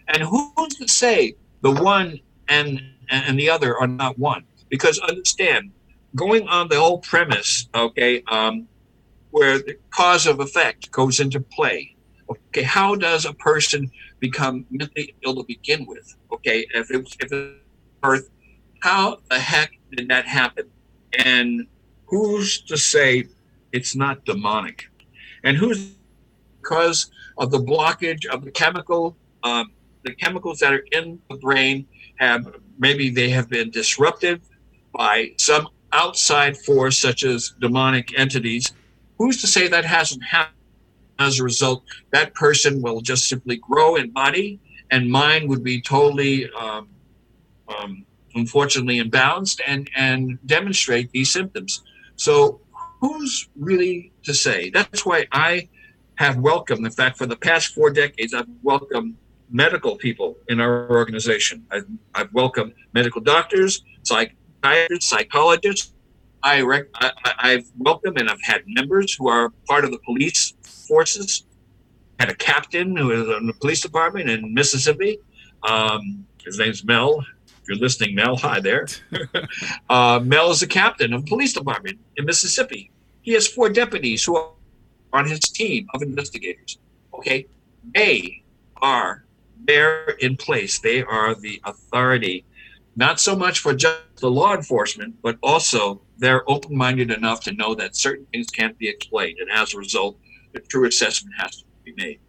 And who's to say the one and and the other are not one? Because understand, going on the whole premise, okay, um, where the cause of effect goes into play. Okay, how does a person become mentally ill to begin with? Okay, if it was if it birth, how the heck did that happen? And who's to say it's not demonic? And who's because of the blockage of the chemical, um, the chemicals that are in the brain have maybe they have been disrupted by some outside force, such as demonic entities, Who's to say that hasn't happened? As a result, that person will just simply grow in body, and mind would be totally, um, um, unfortunately, imbalanced and and demonstrate these symptoms. So, who's really to say? That's why I have welcomed. In fact, for the past four decades, I've welcomed medical people in our organization. I've, I've welcomed medical doctors, psychiatrists, psychologists, I, rec- I have welcomed and I've had members who are part of the police forces. Had a captain who is in the police department in Mississippi. Um, his name's Mel. If you're listening, Mel, hi there. uh, Mel is the captain of the police department in Mississippi. He has four deputies who are on his team of investigators. Okay, they are there in place. They are the authority, not so much for just the law enforcement, but also they're open minded enough to know that certain things can't be explained. And as a result, a true assessment has to be made.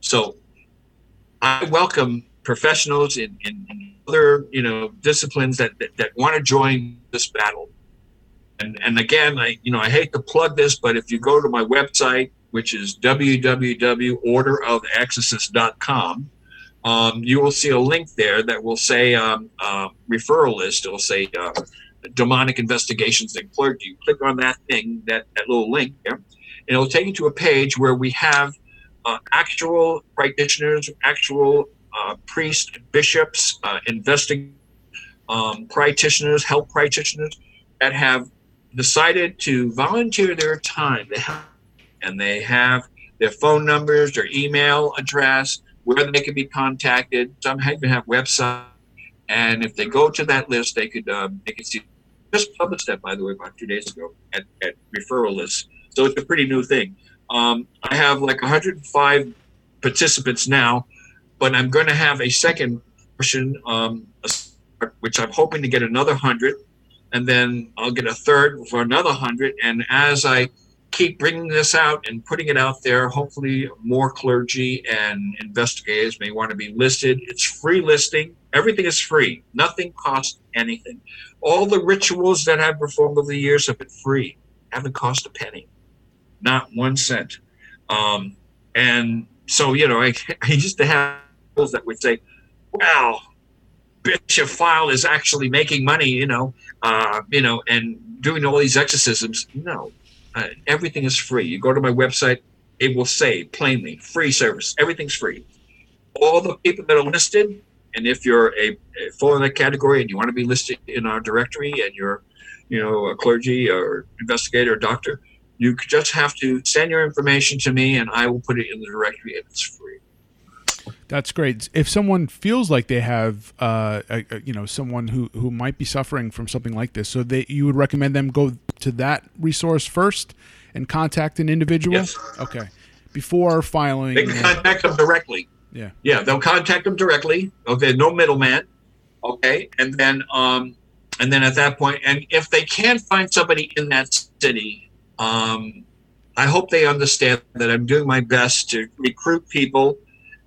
So I welcome professionals in, in, other you know disciplines that, that, that want to join this battle. And and again, I you know I hate to plug this, but if you go to my website, which is www.orderofexorcist.com, um, you will see a link there that will say um, uh, referral list. It will say uh, demonic investigations and clergy. You click on that thing, that, that little link there, and it'll take you to a page where we have uh, actual practitioners, actual uh, priests, bishops, uh, um, practitioners, health practitioners that have decided to volunteer their time to help, and they have their phone numbers, their email address, where they can be contacted. Some even have websites, and if they go to that list, they could um, they could see. Just published that, by the way, about two days ago at, at referral lists. So it's a pretty new thing. Um, I have like 105 participants now, but I'm going to have a second version, um, which I'm hoping to get another 100. And then I'll get a third for another 100. And as I keep bringing this out and putting it out there, hopefully more clergy and investigators may want to be listed. It's free listing. Everything is free. Nothing costs anything. All the rituals that I've performed over the years have been free. Haven't cost a penny. Not one cent. Um, and so, you know, I, I used to have people that would say, wow, Bishop Feyl is actually making money, you know, uh, you know, and doing all these exorcisms. No, uh, everything is free. You go to my website, it will say plainly, free service. Everything's free. All the people that are listed, and if you're a, a fall in that category and you want to be listed in our directory and you're, you know, a clergy or investigator or doctor, you just have to send your information to me and I will put it in the directory and it's free. That's great. If someone feels like they have, uh, a, a, you know, someone who, who might be suffering from something like this, so they you would recommend them go to that resource first and contact an individual. Yes. Okay. Before filing, they can contact them directly. Yeah. Yeah, they'll contact them directly. Okay, no middleman. Okay, and then um, and then at that point, and if they can't find somebody in that city, um, I hope they understand that I'm doing my best to recruit people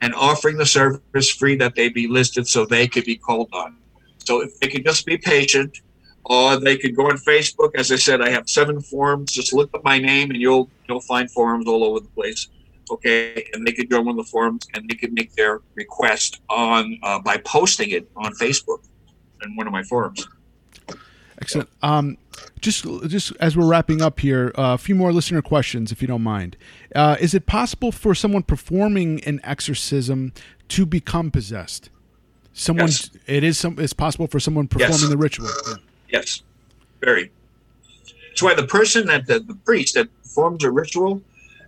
and offering the service free that they be listed so they could be called on. So if they could just be patient, or they could go on Facebook. As I said, I have seven forums. Just look up my name, and you'll you'll find forums all over the place. Okay, and they could join one of the forums, and they could make their request on uh, by posting it on Facebook in one of my forums. Excellent. Um, just just as we're wrapping up here, uh, a few more listener questions, if you don't mind. Uh, is it possible for someone performing an exorcism to become possessed? Someone, yes. it is some. It's possible for someone performing yes. the ritual. Yeah. Yes, very. That's why the person that the, the priest that performs a ritual,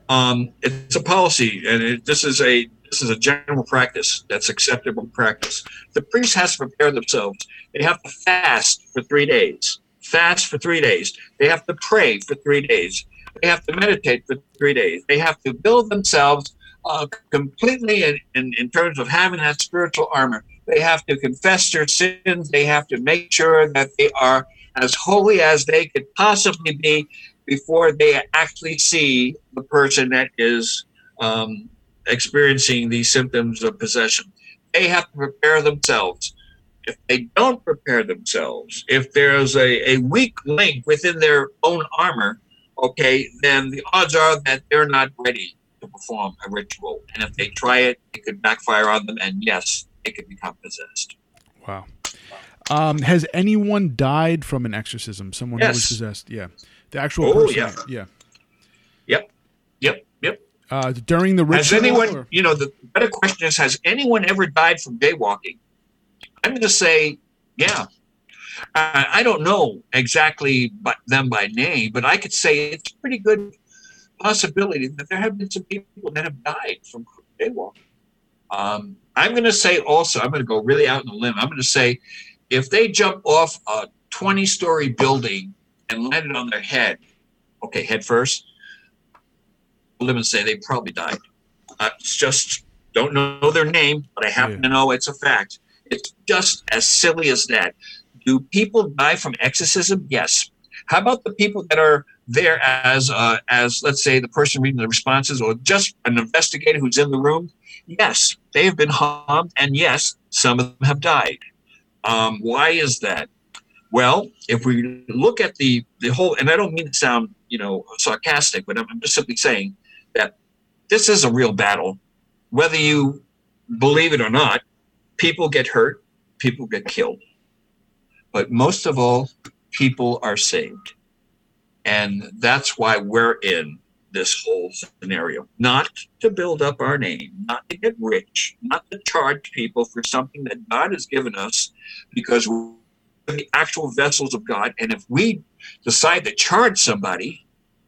um, it's a policy, and it, this is a this is a general practice that's acceptable practice. The priest has to prepare themselves. They have to fast for three days. Fast for three days. They have to pray for three days. They have to meditate for three days. They have to build themselves uh, completely in, in, in terms of having that spiritual armor. They have to confess their sins. They have to make sure that they are as holy as they could possibly be before they actually see the person that is um, experiencing these symptoms of possession. They have to prepare themselves. If they don't prepare themselves, if there's a, a weak link within their own armor, okay, then the odds are that they're not ready to perform a ritual. And if they try it, it could backfire on them. And yes, it could become possessed. Wow. Um, has anyone died from an exorcism? Someone yes. who was possessed? Yeah. The actual oh, person. Yeah. yeah. Yep. Yep. Yep. Uh, during the ritual. Has anyone, or? you know, the better question is, has anyone ever died from jaywalking? I'm going to say, yeah. Uh, I don't know exactly by, them by name, but I could say it's a pretty good possibility that there have been some people that have died from jaywalking. Um, I'm going to say also, I'm going to go really out on a limb. I'm going to say if they jump off a 20 story building and landed on their head, okay, head first, live and say they probably died. I just don't know their name, but I happen yeah. to know it's a fact. It's just as silly as that. Do people die from exorcism? Yes. How about the people that are there as uh, as let's say the person reading the responses or just an investigator who's in the room? Yes, they have been harmed, and yes, some of them have died. Um, why is that? Well, if we look at the the whole, and I don't mean to sound you know sarcastic, but I'm, just simply saying that this is a real battle. Whether you believe it or not, people get hurt, people get killed, but most of all, people are saved, and that's why we're in this whole scenario. Not to build up our name, not to get rich, not to charge people for something that God has given us because actual vessels of God. And if we decide to charge somebody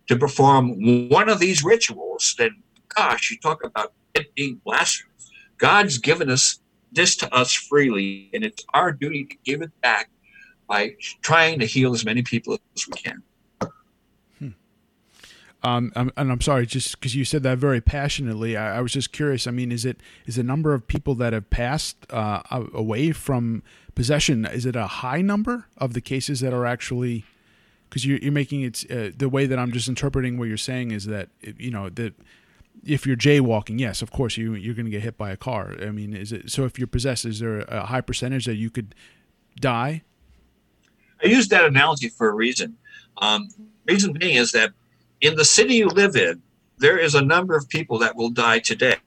to perform one of these rituals, then gosh, you talk about it being blasphemous. God's given us this to us freely, and it's our duty to give it back by trying to heal as many people as we can. Um, and I'm sorry, just because you said that very passionately, I, I, was just curious. I mean, is it is the number of people that have passed uh, away from possession? Is it a high number of the cases that are actually? Because you're, you're making it uh, the way that I'm just interpreting what you're saying is that you know that if you're jaywalking, yes, of course you you're going to get hit by a car. I mean, is it so? If you're possessed, is there a high percentage that you could die? I use that analogy for a reason. Um, reason being is that in the city you live in, there is a number of people that will die today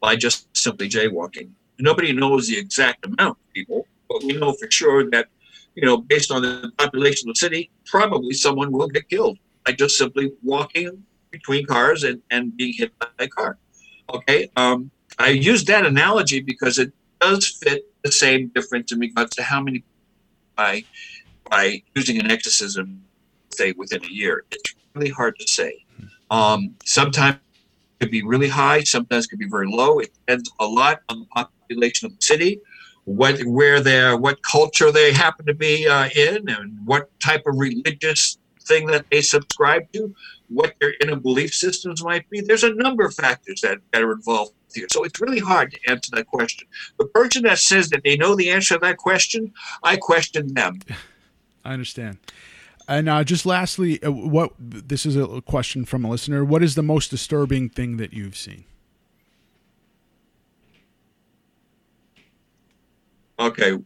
by just simply jaywalking. Nobody knows the exact amount of people, but we know for sure that, you know, based on the population of the city, probably someone will get killed by just simply walking between cars and, and being hit by a car. Okay. Um, I use that analogy because it does fit the same difference in regards to how many by by using an exorcism say within a year. It's really hard to say. Um, sometimes it could be really high, sometimes it could be very low. It depends a lot on the population of the city, what where they're, what culture they happen to be uh, in, and what type of religious thing that they subscribe to, what their inner belief systems might be. There's a number of factors that, that are involved here. So it's really hard to answer that question. The person that says that they know the answer to that question, I question them. I understand. And uh, just lastly, uh, what this is a question from a listener. What is the most disturbing thing that you've seen? Okay,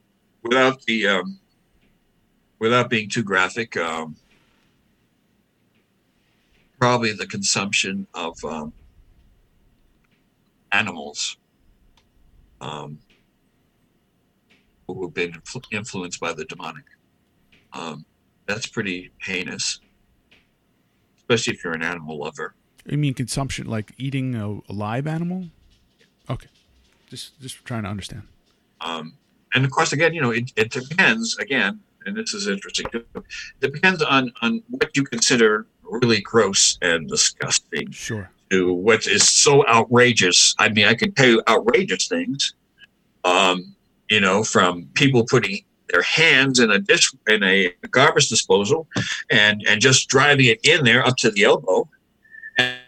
without the um, without being too graphic, um, probably the consumption of um, animals um, who have been influenced by the demonic. Um, that's pretty heinous, especially if you're an animal lover. You mean consumption, like eating a, a live animal? Okay, just just trying to understand. Um, and of course, again, you know, it, it depends. Again, and this is interesting. Too, depends on on what you consider really gross and disgusting. Sure. To what is so outrageous. I mean, I can tell you outrageous things. Um, you know, from people putting their hands in a dish in a garbage disposal and and just driving it in there up to the elbow. And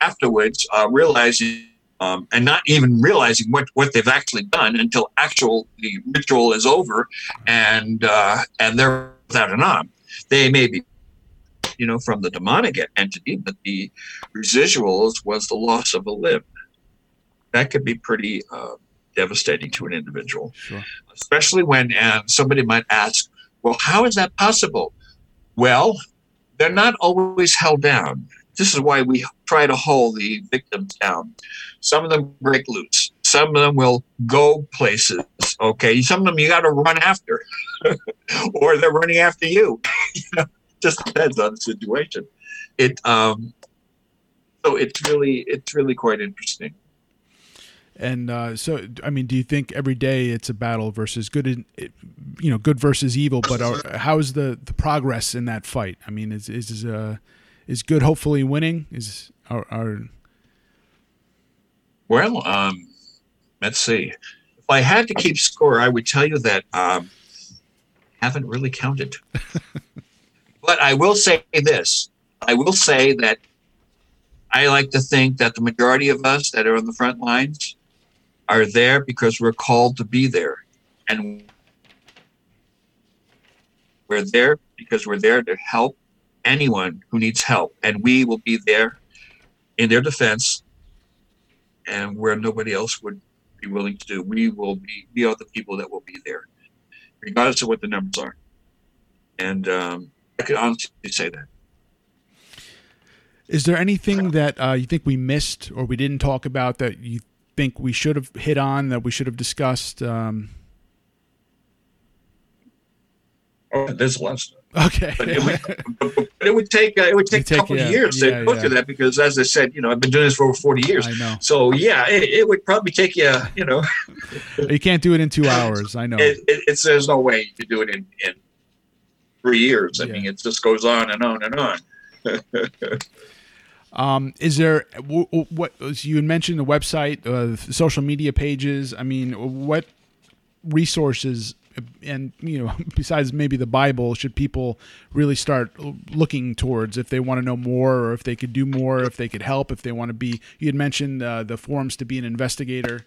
afterwards uh, realizing um, and not even realizing what, what they've actually done until actual the ritual is over and uh, and they're without an arm. They may be you know from the demonic entity but the residuals was the loss of a limb. That could be pretty uh, devastating to an individual, sure. Especially when uh, somebody might ask, well, how is that possible? Well, they're not always held down. This is why we try to hold the victims down. Some of them break loose. Some of them will go places. Okay. Some of them you got to run after, or they're running after you. just depends on the situation. It um, so it's really it's really quite interesting. And uh, so, I mean, do you think every day it's a battle versus good, in, you know, good versus evil? But are, how is the, the progress in that fight? I mean, is is uh, is good hopefully winning? Is are, are... well, um, let's see. If I had to keep score, I would tell you that um, haven't really counted. but I will say this: I will say that I like to think that the majority of us that are on the front lines are there because we're called to be there. And we're there because we're there to help anyone who needs help, and we will be there in their defense and where nobody else would be willing to do. We will be, we are the people that will be there, regardless of what the numbers are. And um, I could honestly say that. Is there anything that uh, you think we missed or we didn't talk about that you think we should have hit on that we should have discussed? Um... Oh, there's a lot of stuff. Okay, but it would, but it would take uh, it would take, take a couple yeah, of years yeah, to go yeah. through that because, as I said, you know, I've been doing this for over forty years. I know. So yeah, it, it would probably take you, you know. you can't do it in two hours. I know. It, it's there's no way you could do it in in three years. I mean, it just goes on and on and on. Um, is there what you had mentioned the website, uh, social media pages? I mean, what resources and you know besides maybe the bible should people really start looking towards if they want to know more or if they could do more if they could help if they want to be you had mentioned uh, the forums to be an investigator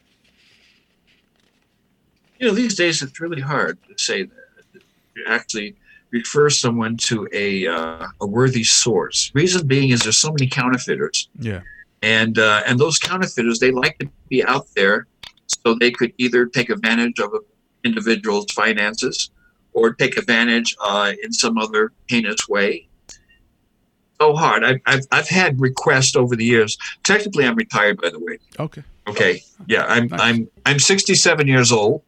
you know these days it's really hard to say that actually refer someone to a uh, a worthy source. Reason being is there's so many counterfeiters. Yeah. And uh, and those counterfeiters they like to be out there so they could either take advantage of an individual's finances or take advantage uh, in some other heinous way. So hard. I've, I've, I've had requests over the years. Technically, I'm retired, by the way. Okay. Okay. Yeah, I'm nice. I'm I'm 67 years old.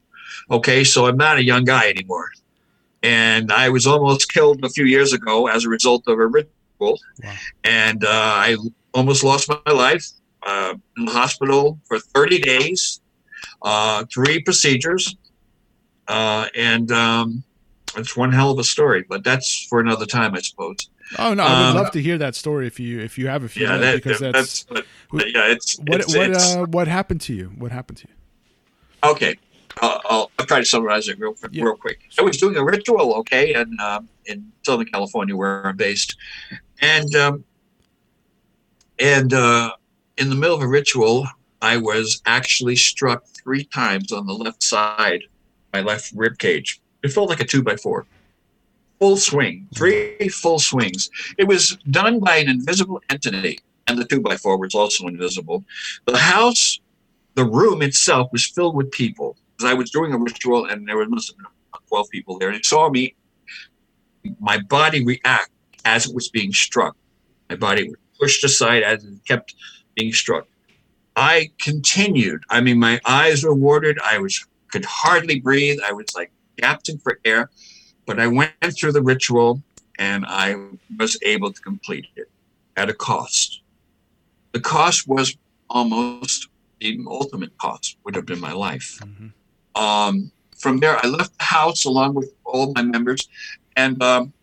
Okay, so I'm not a young guy anymore and I was almost killed a few years ago as a result of a ritual, wow. and uh, I almost lost my life uh, in the hospital for 30 days, uh, three procedures, uh, and um, it's one hell of a story. But that's for another time, I suppose. Oh no, I would um, love to hear that story if you if you have a few. Yeah, that, because that's, that's yeah, it's what it's, what it's, uh, what happened to you? What happened to you? Okay, I'll, I'll, I'll, try to summarize it real, yeah. real quick. I was doing a ritual, okay, and um, in Southern California, where I'm based, and um, and uh, in the middle of a ritual, I was actually struck three times on the left side, my left rib cage. It felt like a two by four, full swing, three full swings. It was done by an invisible entity, and the two by four was also invisible. The house the room itself was filled with people I was doing a ritual and there was 12 people there. And he saw me, my body react as it was being struck. My body was pushed aside as it kept being struck. I continued. I mean, my eyes were watered. I was could hardly breathe. I was like gasping for air. But I went through the ritual and I was able to complete it at a cost. The cost was almost the ultimate cost would have been my life. Mm-hmm. Um, from there, I left the house along with all my members, and um,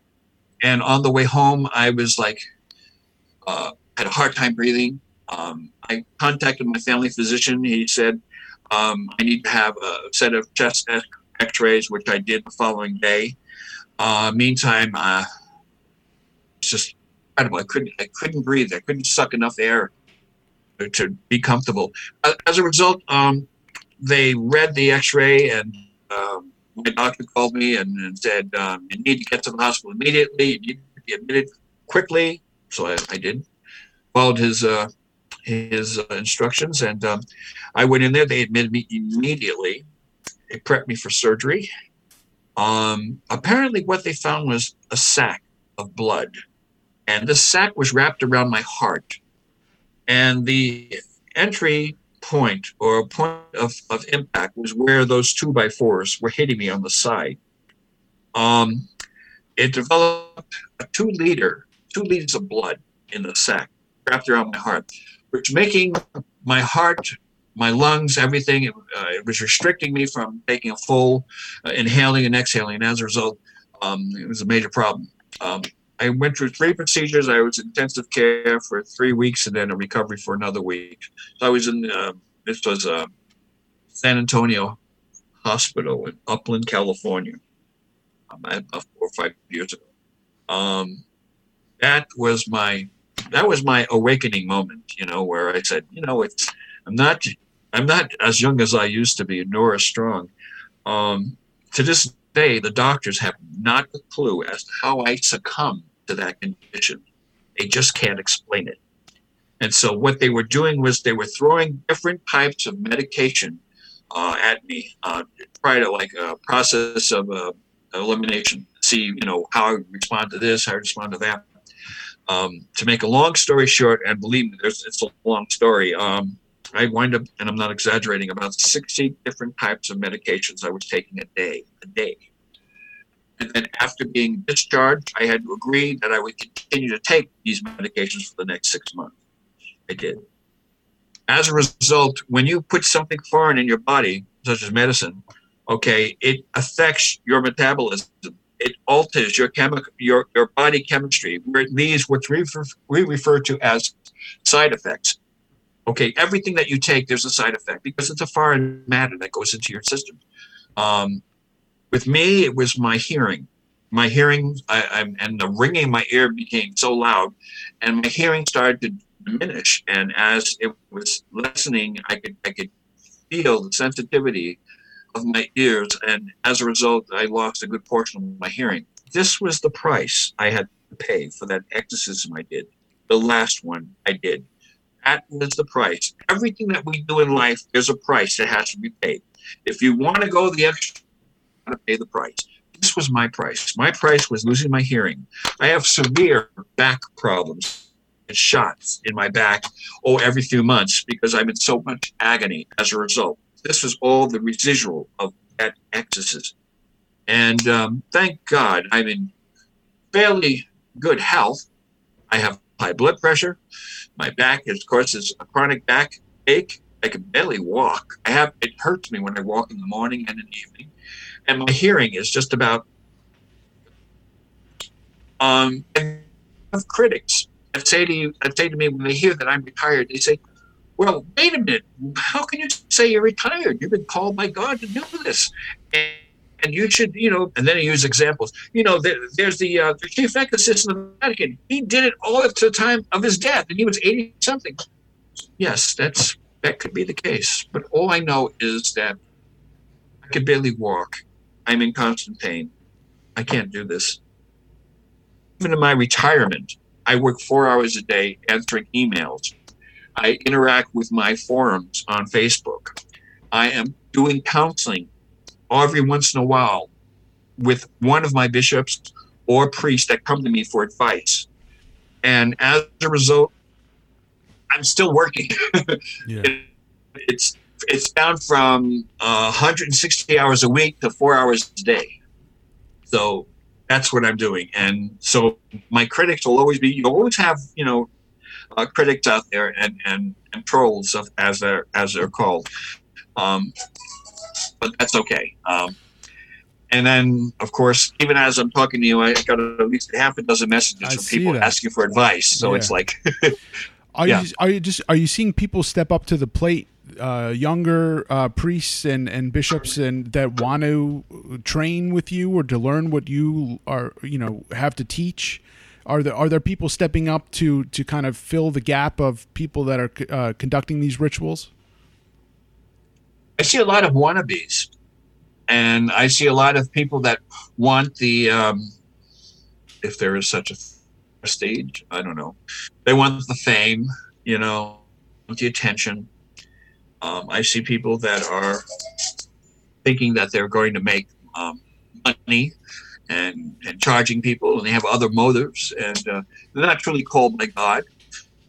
and on the way home, I was like, uh, had a hard time breathing. Um, I contacted my family physician. He said um, I need to have a set of chest X-rays, which I did the following day. Uh, meantime, uh, it's just incredible. I couldn't I couldn't breathe. I couldn't suck enough air to be comfortable. As a result, um, they read the X-ray, and um, my doctor called me and, and said, um, "You need to get to the hospital immediately. You need to be admitted quickly." So I, I did, followed his uh, his uh, instructions, and um, I went in there. They admitted me immediately. They prepped me for surgery. Um, apparently, what they found was a sack of blood, and the sack was wrapped around my heart, and the entry point or a point of, of impact was where those two by fours were hitting me on the side. Um, it developed a two liter, two liters of blood in the sac wrapped around my heart, which making my heart, my lungs, everything, it, uh, it was restricting me from taking a full uh, inhaling and exhaling. And as a result, um, it was a major problem. Um, I went through three procedures. I was in intensive care for three weeks and then a recovery for another week. So I was in, uh, this was uh, San Antonio Hospital in Upland, California, um, about four or five years ago. Um, that was my that was my awakening moment, you know, where I said, you know, it's I'm not I'm not as young as I used to be, nor as strong. Um, to this they, the doctors, have not a clue as to how I succumbed to that condition. They just can't explain it. And so what they were doing was they were throwing different types of medication uh, at me, uh, try to like a process of uh, elimination. See, you know, how I respond to this, how I respond to that. Um, to make a long story short, and believe me, there's it's a long story. Um, I wind up, and I'm not exaggerating, about 60 different types of medications I was taking a day, a day. And then after being discharged, I had to agree that I would continue to take these medications for the next six months. I did. As a result, when you put something foreign in your body, such as medicine, okay, it affects your metabolism. It alters your chemical, your, your body chemistry, where it leaves what we refer, we refer to as side effects. Okay, everything that you take, there's a side effect because it's a foreign matter that goes into your system. Um, with me, it was my hearing. My hearing I, I, and the ringing in my ear became so loud, and my hearing started to diminish. And as it was lessening, I could I could feel the sensitivity of my ears, and as a result, I lost a good portion of my hearing. This was the price I had to pay for that exorcism I did, the last one I did. That was the price. Everything that we do in life, there's a price that has to be paid. If you want to go the extra, you to pay the price. This was my price. My price was losing my hearing. I have severe back problems and shots in my back, oh, every few months because I'm in so much agony as a result. This was all the residual of that exorcism. And um, thank God I'm in fairly good health. I have high blood pressure. My back, is, of course, is a chronic back ache. I can barely walk. I have it hurts me when I walk in the morning and in the evening, and my hearing is just about. Um, I have critics that say to you, that say to me when they hear that I'm retired, they say, "Well, wait a minute. How can you say you're retired? You've been called by God to do this." And, and you should, you know, and then he use examples. You know, there, there's the, uh, the chief exorcist of the Vatican. He did it all up to the time of his death, and he was 80 something. Yes, that's that could be the case. But all I know is that I could barely walk. I'm in constant pain. I can't do this. Even in my retirement, I work four hours a day answering emails. I interact with my forums on Facebook. I am doing counseling every once in a while with one of my bishops or priests that come to me for advice. And as a result, I'm still working. yeah. it's it's down from uh, 160 hours a week to four hours a day. So that's what I'm doing. And so my critics will always be, you always have, you know, uh, critics out there and, and, and trolls of, as they're, as they're called. Um, but that's okay. Um, and then, of course, even as I'm talking to you, I got at least half a dozen messages I from people that. asking for advice. So yeah. it's like, are yeah. you are you just are you seeing people step up to the plate, uh, younger uh, priests and and bishops, and that want to train with you or to learn what you are you know have to teach? Are there are there people stepping up to to kind of fill the gap of people that are uh, conducting these rituals? I see a lot of wannabes, and I see a lot of people that want the, um, if there is such a prestige, I don't know. They want the fame, you know, the attention. Um, I see people that are thinking that they're going to make um, money and, and charging people, and they have other motives, and uh, they're not truly called by God,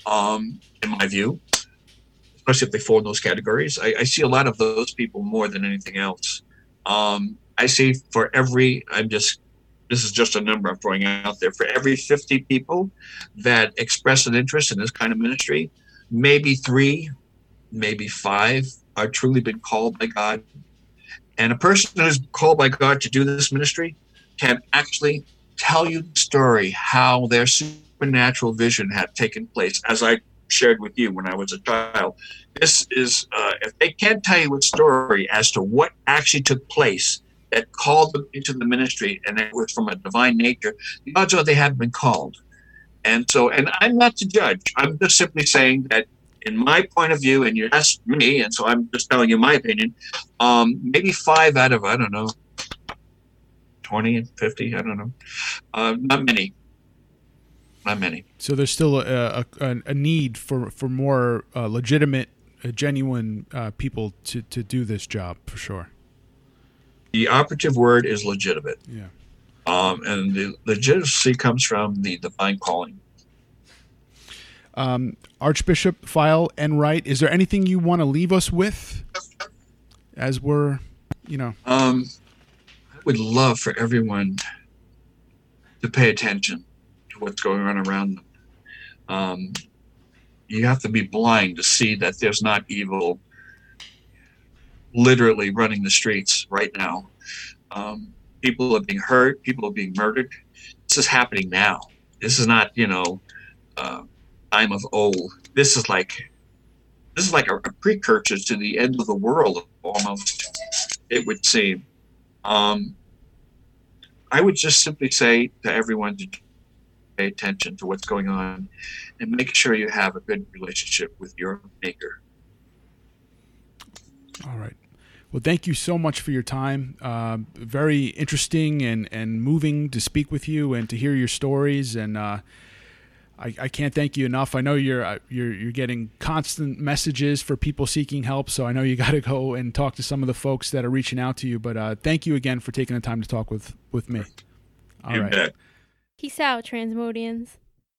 um, in my view especially if they fall in those categories. I, I see a lot of those people more than anything else. Um, I see for every, I'm just, this is just a number I'm throwing out there. For every 50 people that express an interest in this kind of ministry, maybe three, maybe five are truly been called by God. And a person who's called by God to do this ministry can actually tell you the story how their supernatural vision had taken place. As I shared with you when I was a child. This is, uh, if they can't tell you a story as to what actually took place that called them into the ministry and it was from a divine nature, the odds are they haven't been called. And so, and I'm not to judge. I'm just simply saying that in my point of view, and you asked me, and so I'm just telling you my opinion, um, maybe five out of, I don't know, 20 and 50. I don't know. Uh, not many. Not many. So there's still a, a, a need for, for more uh, legitimate, uh, genuine uh, people to, to do this job for sure. The operative word is legitimate. Yeah. Um, and the legitimacy comes from the divine calling. Um, Archbishop Feyl and Enright, is there anything you want to leave us with as we're, you know? Um, I would love for everyone to pay attention what's going on around them. Um, you have to be blind to see that there's not evil literally running the streets right now. Um, people are being hurt, people are being murdered. This is happening now. This is not, you know, uh, time of old. This is like this is like a, a, precursor to the end of the world almost it would seem um, i would just simply say to everyone to pay attention to what's going on and make sure you have a good relationship with your maker all right well, thank you so much for your time. Uh, very interesting and, and moving to speak with you and to hear your stories. And uh, I, I can't thank you enough. I know you're uh, you're you're getting constant messages for people seeking help, so I know you got to go and talk to some of the folks that are reaching out to you. But uh, thank you again for taking the time to talk with with me. All you right. Bet. Peace out, Transmodians.